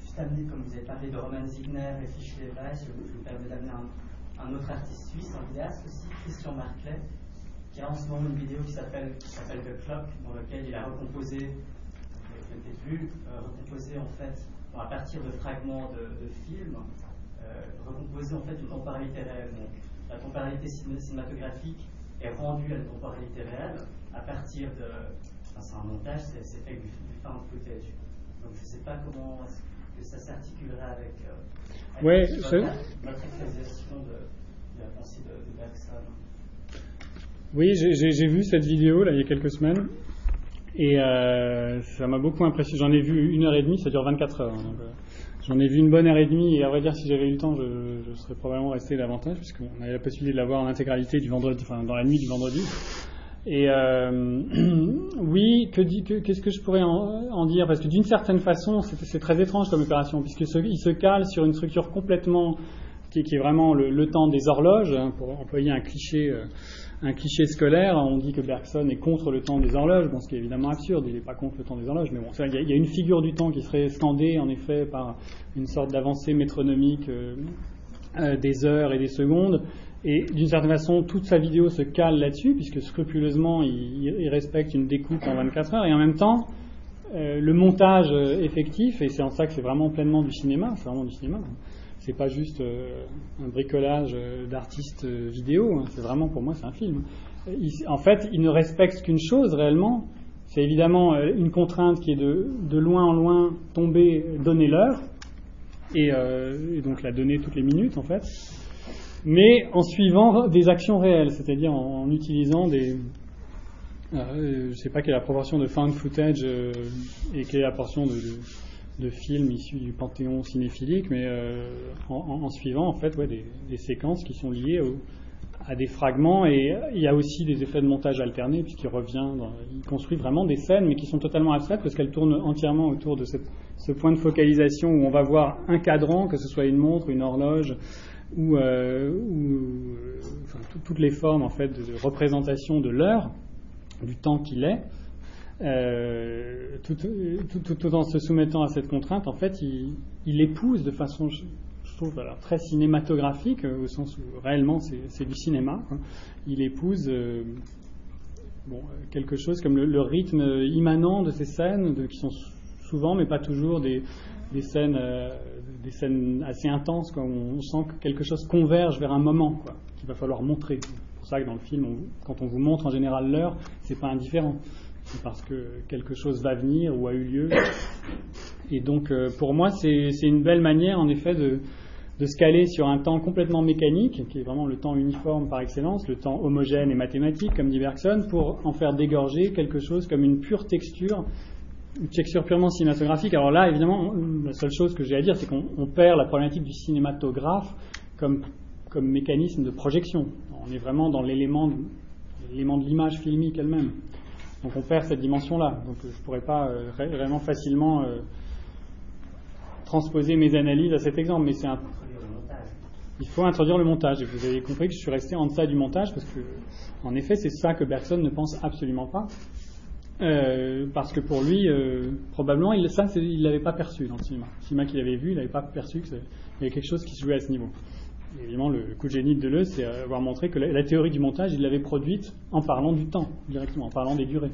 Juste amener, comme vous avez parlé de Roman Zigner et Fischler je vous permets d'amener un, autre artiste suisse, un vidéaste aussi, Christian Marclet, il y a en ce moment une vidéo qui s'appelle The Clock, dans laquelle il a recomposé, vous peut-être vu, euh, recomposé en fait, à partir de fragments de, films, euh, recomposé en fait une temporalité réelle. Donc la temporalité cinématographique est rendue à une temporalité réelle à partir de. Enfin, c'est un montage, c'est fait du, du found footage. Donc je ne sais pas comment que ça s'articulerait avec, euh, ouais, votre, votre de, de, la pensée de, de Bergson. Oui, j'ai vu cette vidéo là il y a quelques semaines et euh, ça m'a beaucoup impressionné. J'en ai vu une heure et demie, ça dure 24 heures. Hein, euh, j'en ai vu une bonne heure et demie et à vrai dire, si j'avais eu le temps, je, serais probablement resté davantage puisqu'on avait la possibilité de la voir en intégralité du vendredi, enfin dans la nuit du vendredi. Et euh, [CLEARS THROAT] oui, que qu'est-ce que je pourrais en, dire? Parce que d'une certaine façon, c'est très étrange comme opération puisqu'il se, se cale sur une structure complètement qui, est vraiment le, temps des horloges, hein, pour employer un cliché. Un cliché scolaire, on dit que Bergson est contre le temps des horloges, bon, ce qui est évidemment absurde, il n'est pas contre le temps des horloges, mais bon, il y, a une figure du temps qui serait scandée en effet par une sorte d'avancée métronomique euh, euh, des heures et des secondes, et d'une certaine façon, toute sa vidéo se cale là-dessus, puisque scrupuleusement, il, respecte une découpe en 24 heures, et en même temps, euh, le montage effectif, et c'est en ça que c'est vraiment pleinement du cinéma, c'est vraiment du cinéma c'est pas juste euh, un bricolage euh, d'artistes euh, vidéo, hein. c'est vraiment pour moi c'est un film. en fait, il ne respecte qu'une chose réellement, c'est évidemment une contrainte qui est de, de loin en loin tomber, donner l'heure, et, donc la donner toutes les minutes en fait, mais en suivant des actions réelles, c'est-à-dire en, utilisant des, je ne sais pas quelle est la proportion de found footage et quelle est la proportion de, de films issus du panthéon cinéphilique, mais euh, en, suivant en fait des, séquences qui sont liées à des fragments et il y a aussi des effets de montage alternés puisqu'il revient, il construit vraiment des scènes mais qui sont totalement abstraites parce qu'elles tournent entièrement autour de ce point de focalisation où on va voir un cadran, que ce soit une montre, une horloge ou, euh, toutes les formes en fait de représentation de l'heure, du temps qu'il est. Euh, tout, en se soumettant à cette contrainte, en fait, il, épouse de façon, je, trouve, très cinématographique, euh, au sens où réellement c'est du cinéma. Il épouse euh, quelque chose comme le, rythme immanent de ces scènes, qui sont souvent, mais pas toujours, des, scènes, des scènes assez intenses, où on sent que quelque chose converge vers un moment qu'il va falloir montrer. C'est pour ça que dans le film, quand on vous montre en général l'heure, c'est pas indifférent parce que quelque chose va venir ou a eu lieu. Et donc, euh, pour moi, c'est une belle manière, en effet, de, de se caler sur un temps complètement mécanique, qui est vraiment le temps uniforme par excellence, le temps homogène et mathématique, comme dit Bergson, pour en faire dégorger quelque chose comme une pure texture, une texture purement cinématographique. Alors là, évidemment, la seule chose que j'ai à dire, c'est qu'on perd la problématique du cinématographe comme, comme mécanisme de projection. On est vraiment dans l'élément de l'image filmique elle-même. Donc on perd cette dimension-là. Donc je ne pourrais pas euh, vraiment facilement euh, transposer mes analyses à cet exemple, mais c'est un... Il faut introduire le montage. Et vous avez compris que je suis resté en deçà du montage parce que, en effet, c'est ça que Bergson ne pense absolument pas. Euh, parce que pour lui, probablement, il, ça, il ne l'avait pas perçu dans le cinéma. Le cinéma qu'il avait vu, il n'avait pas perçu qu'il y avait quelque chose qui se jouait à ce niveau évidemment, le coup de génie de Deleuze, c'est avoir montré que la, théorie du montage, il l'avait produite en parlant du temps, directement, en parlant des durées.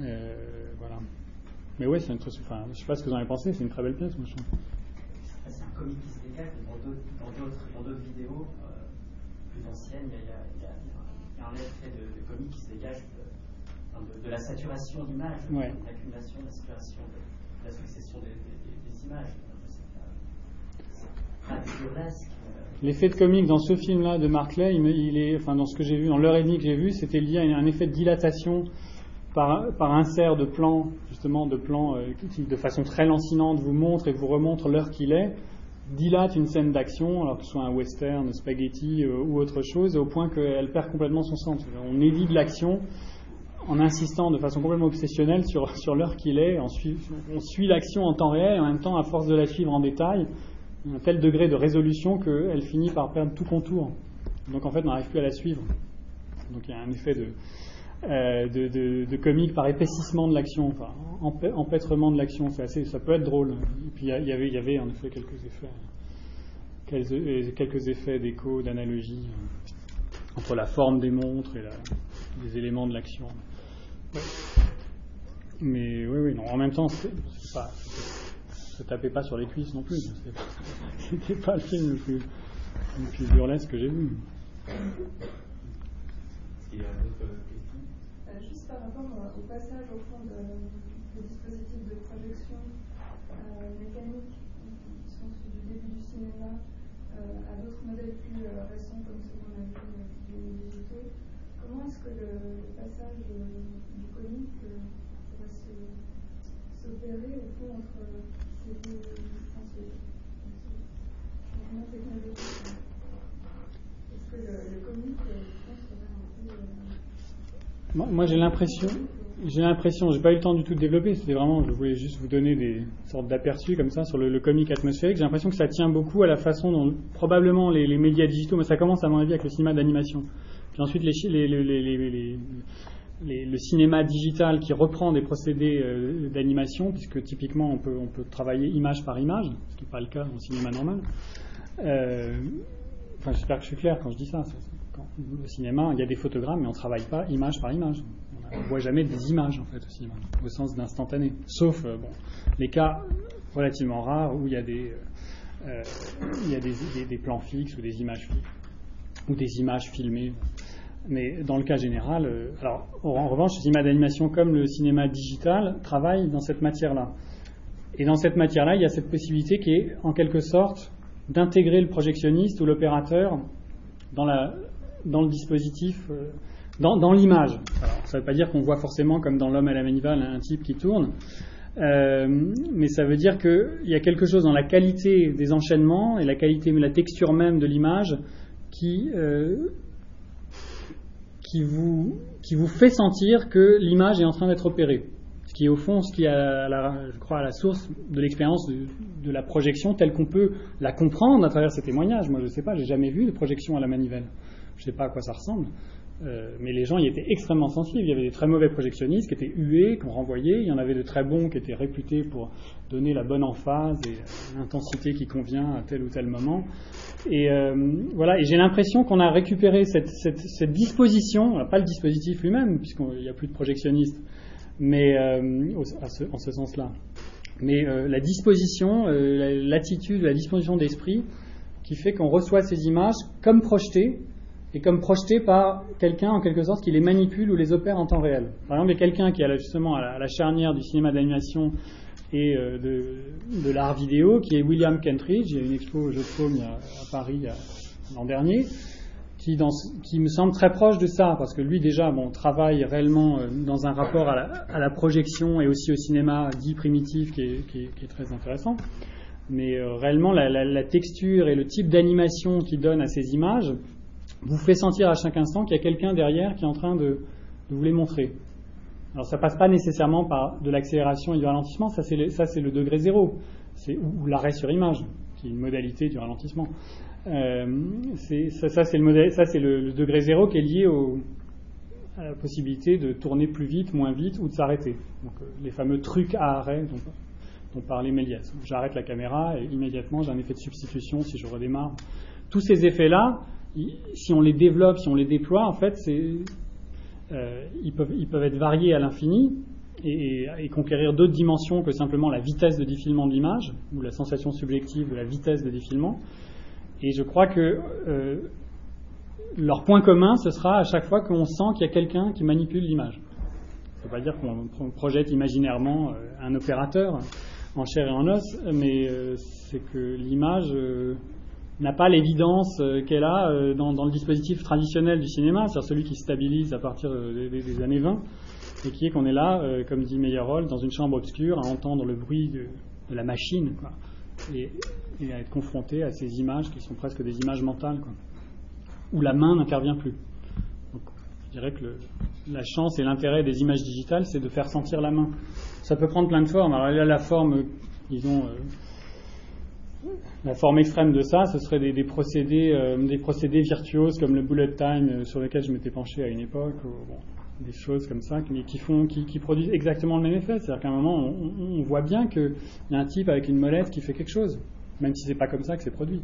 Euh, voilà. Mais ouais, c'est une très, enfin, je sais pas ce que vous en avez pensé, c'est une très belle pièce, moi, je trouve. C'est un comique qui se dégage, dans d'autres vidéos euh, plus anciennes, il y, a, un effet de, de, comique qui se dégage de, la saturation d'image, ouais. de l'accumulation, de la saturation, de, la succession des, images. C'est pas, burlesque, l'effet de comique dans ce film-là de Mark Lay, dans ce que j'ai vu, dans l'heure et demie que j'ai vu, c'était lié à un effet de dilatation par, insert de plans, justement de plans euh, qui, de façon très lancinante, vous montre et vous remontre l'heure qu'il est, dilate une scène d'action, alors que ce soit un western, spaghetti euh, ou autre chose, au point qu'elle perd complètement son sens. On évite l'action en insistant de façon complètement obsessionnelle sur, sur l'heure qu'il est, on suit, on suit l'action en temps réel et en même temps, à force de la suivre en détail, un tel degré de résolution qu'elle finit par perdre tout contour. Donc en fait, on n'arrive plus à la suivre. Donc il y a un effet de, euh, de, de, comique par épaississement de l'action, enfin, empêtrement de l'action. Assez, ça peut être drôle. Et puis il y, avait, il y avait en effet quelques effets, quelques, quelques effets d'écho, d'analogie euh, entre la forme des montres et les éléments de l'action. Mais oui, oui, non. En même temps, c'est pas, se tapez pas sur les cuisses non plus. [LAUGHS] C'était pas le film le plus, le plus burlesque que j'ai vu. Il y a d'autres questions? Euh, Juste par rapport au passage au fond de, des dispositifs de projection euh, mécanique qui sont du début du cinéma euh, à d'autres modèles plus euh, récents comme ceux qu'on a euh, digitaux, comment est-ce que le, le passage du comique pourrait s'opérer au fond entre moi, j'ai l'impression, j'ai l'impression, j'ai pas eu le temps du tout de développer, c'était vraiment, je voulais juste vous donner des sortes d'aperçus comme ça sur le, comique atmosphérique. J'ai l'impression que ça tient beaucoup à la façon dont probablement les, médias digitaux, mais ça commence à mon avis avec le cinéma d'animation. Puis ensuite les, les, le cinéma digital qui reprend des procédés euh, d'animation, puisque typiquement on peut, travailler image par image, ce qui n'est pas le cas le cinéma normal. Euh, enfin, j'espère que je suis clair quand je dis ça. Au cinéma, il y a des photogrammes, mais on ne travaille pas image par image. On ne voit jamais des images en fait au cinéma, au sens d'instantané. Sauf euh, les cas relativement rares où il y a des, plans fixes ou des images fixes ou des images filmées. Mais dans le cas général, euh, alors en revanche, le cinéma d'animation comme le cinéma digital travaillent dans cette matière-là. Et dans cette matière-là, il y a cette possibilité qui est en quelque sorte d'intégrer le projectionniste ou l'opérateur dans, dans le dispositif, euh, dans, dans l'image. Ça ne veut pas dire qu'on voit forcément, comme dans L'homme à la manivelle, un type qui tourne, euh, mais ça veut dire qu'il y a quelque chose dans la qualité des enchaînements et la qualité, la texture même de l'image qui qui vous, qui vous fait sentir que l'image est en train d'être opérée. Ce qui est au fond ce qui est, la, je crois, à la source de l'expérience de, la projection telle qu'on peut la comprendre à travers ces témoignages. Moi, je ne sais pas, j'ai jamais vu de projection à la manivelle. Je ne sais pas à quoi ça ressemble. Euh, mais les gens y étaient extrêmement sensibles. Il y avait des très mauvais projectionnistes qui étaient hués, qu'on renvoyait. Il y en avait de très bons qui étaient réputés pour donner la bonne emphase et l'intensité qui convient à tel ou tel moment. Et euh, voilà. Et j'ai l'impression qu'on a récupéré cette, disposition, pas le dispositif lui-même, puisqu'il n'y a plus de projectionnistes, mais euh, en ce sens-là. Mais la disposition, l'attitude, la disposition d'esprit qui fait qu'on reçoit ces images comme projetées et comme projeté par quelqu'un en quelque sorte qui les manipule ou les opère en temps réel. Par exemple, il y a quelqu'un qui est justement à la, charnière du cinéma d'animation et euh, de, l'art vidéo, qui est William Kentridge. Il y a une expo au Jeu de Paume à, Paris l'an dernier, qui, me semble très proche de ça, parce que lui déjà bon, travaille réellement euh, dans un rapport à la, projection et aussi au cinéma dit primitif qui est, qui est, très intéressant. Mais euh, réellement, la, la, texture et le type d'animation qu'il donne à ces images vous fait sentir à chaque instant qu'il y a quelqu'un derrière qui est en train de, vous les montrer. Alors ça passe pas nécessairement par de l'accélération et du ralentissement, ça c'est le, degré zéro, ou, l'arrêt sur image, qui est une modalité du ralentissement. Euh, ça, c'est le, ça c'est le, degré zéro qui est lié à la possibilité de tourner plus vite, moins vite ou de s'arrêter. Donc euh, les fameux trucs à arrêt dont, dont parlait Méliès. J'arrête la caméra et immédiatement j'ai un effet de substitution si je redémarre. Tous ces effets-là, si on les développe, si on les déploie, en fait, euh, ils, peuvent, être variés à l'infini et, conquérir d'autres dimensions que simplement la vitesse de défilement de l'image ou la sensation subjective de la vitesse de défilement. Et je crois que euh, leur point commun, ce sera à chaque fois qu'on sent qu'il y a quelqu'un qui manipule l'image. Ça ne veut pas dire qu'on projette imaginairement euh, un opérateur en chair et en os, mais c'est que l'image n'a pas l'évidence qu'elle a dans, le dispositif traditionnel du cinéma, c'est-à-dire celui qui stabilise à partir des, années 20, et qui est qu'on est là, comme dit Meyerhold, dans une chambre obscure, à entendre le bruit de, la machine, Et, à être confronté à ces images qui sont presque des images mentales, où la main n'intervient plus. je dirais que la chance et l'intérêt des images digitales, c'est de faire sentir la main. Ça peut prendre plein de formes. Alors là, la forme, disons, euh, la forme extrême de ça, ce serait des, procédés, euh, procédés virtuoses comme le bullet time euh, sur lequel je m'étais penché à une époque, des choses comme ça, mais qui produisent exactement le même effet. C'est-à-dire qu'à un moment, on, voit bien qu'il y a un type avec une molette qui fait quelque chose, même si c'est pas comme ça que c'est produit.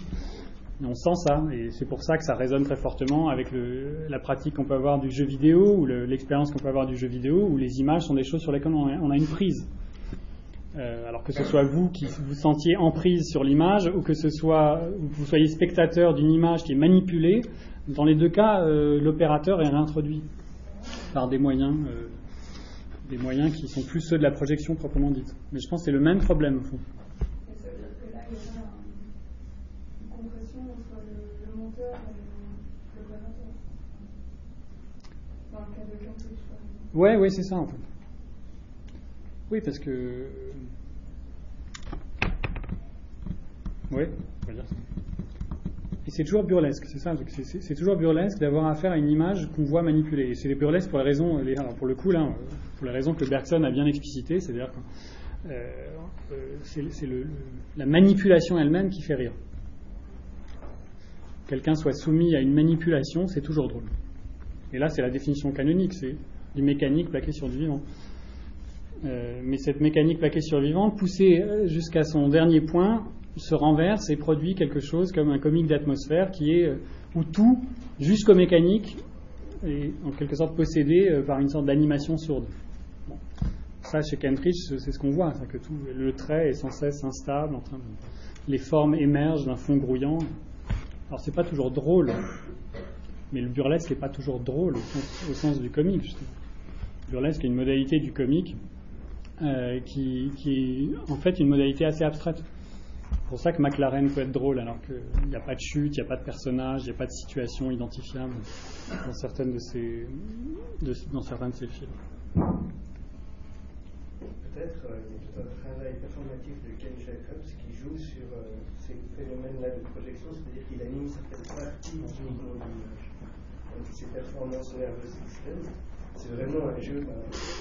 on sent ça, et c'est pour ça que ça résonne très fortement avec la pratique qu'on peut avoir du jeu vidéo ou l'expérience qu'on peut avoir du jeu vidéo, où les images sont des choses sur lesquelles on a une prise. Euh, alors que ce soit vous qui vous sentiez en prise sur l'image ou que ce soit vous soyez spectateur d'une image qui est manipulée, dans les deux cas, euh, l'opérateur est réintroduit par des moyens, euh, des moyens qui sont plus ceux de la projection proprement dite. Mais je pense que c'est le même problème au fond. Ouais, ouais, c'est ça en fait. Oui, parce que. Oui. Et c'est toujours burlesque, c'est ça. C'est toujours burlesque d'avoir affaire à une image qu'on voit manipuler. Et c'est burlesque pour les raisons, alors pour le coup pour les raisons que Bergson a bien explicitées, c'est-à-dire que euh, euh, c'est la manipulation elle-même qui fait rire. Quelqu'un soit soumis à une manipulation, c'est toujours drôle. Et là, c'est la définition canonique, c'est du mécanique plaqué sur du vivant. Euh, mais cette mécanique plaquée survivante, poussée jusqu'à son dernier point, se renverse et produit quelque chose comme un comique d'atmosphère qui est euh, où tout, jusqu'au mécanique, est en quelque sorte possédé par une sorte d'animation sourde. Ça, chez Kentridge, c'est ce qu'on voit, que tout, le trait est sans cesse instable, les formes émergent d'un fond grouillant. Alors, c'est pas toujours drôle, mais le burlesque n'est pas toujours drôle au sens, du comique. Le burlesque est une modalité du comique euh, qui, est en fait une modalité assez abstraite. C'est pour ça que McLaren peut être drôle, alors qu'il n'y a pas de chute, il n'y a pas de personnage, il n'y a pas de situation identifiable dans, certaines de ces, dans certains de ces films. Peut-être euh, il y a tout un travail performatif de Ken Jacobs qui joue sur euh, ces phénomènes-là de projection, c'est-à-dire qu'il anime certaines parties du mouvement de ces performances nerveuses extrêmes c'est vraiment un jeu,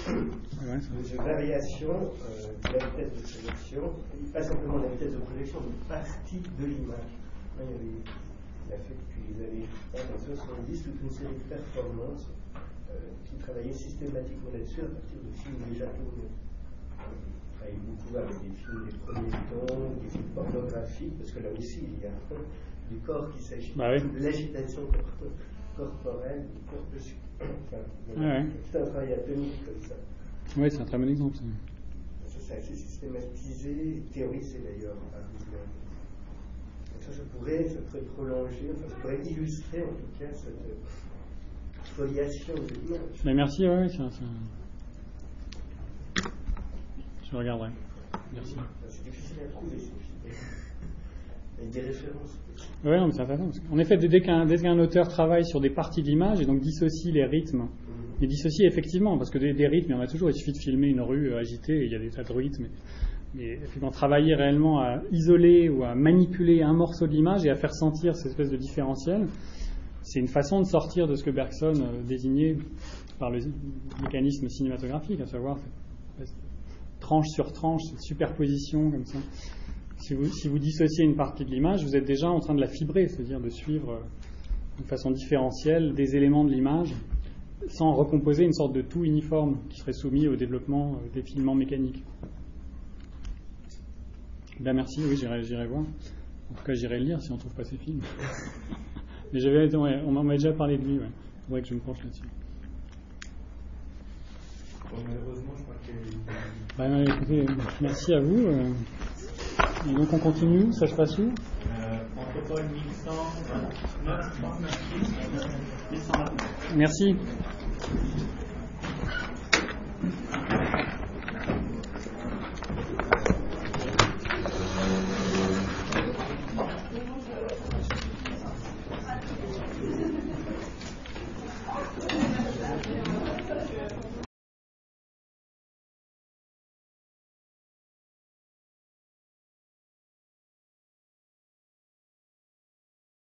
de variation euh, de la vitesse de projection, pas simplement de la vitesse de projection, mais partie de l'image. Il, a fait depuis les années 70 toute une série de performances euh, qui travaillaient systématiquement là-dessus à partir de films déjà tournés. Il beaucoup avec des films des premiers temps, des films pornographiques, parce que là aussi il y a du corps qui s'agit, bah de l'agitation corporelle, du corps dessus. [COUGHS] C'est un travail atomique comme ça. Oui, c'est un très bon exemple. C'est assez systématisé, théorisé d'ailleurs par Ça, ça pourrait, ça pourrait prolonger, enfin, ça pourrait illustrer en tout cas cette foliation de l'image. Mais merci, oui, c'est un... Je regarderai. Merci. C'est difficile à trouver, avec des références. Oui, c'est intéressant. En effet, dès qu'un auteur travaille sur des parties d'image et donc dissocie les rythmes, et dissocie effectivement, parce que des, rythmes, il y en a toujours, il suffit de filmer une rue agitée et il y a des tas de rythmes. Mais, effectivement, travailler réellement à isoler ou à manipuler un morceau de l'image et à faire sentir cette espèce de différentiel, c'est une façon de sortir de ce que Bergson euh, désignait par le mécanisme cinématographique, à savoir tranche sur tranche, cette superposition comme ça si vous, dissociez une partie de l'image, vous êtes déjà en train de la fibrer, c'est-à-dire de suivre euh, de façon différentielle des éléments de l'image sans recomposer une sorte de tout uniforme qui serait soumis au développement euh, des filaments mécaniques. Ben merci, oui, j'irai voir. En tout cas, j'irai le lire si on ne trouve pas ces films. [LAUGHS] Mais j'avais, on m'en a déjà parlé de lui, ouais. Il faudrait que je me penche là-dessus. malheureusement, je crois que. Ben, écoutez, merci à vous. Et donc on continue, ça se passe où Merci.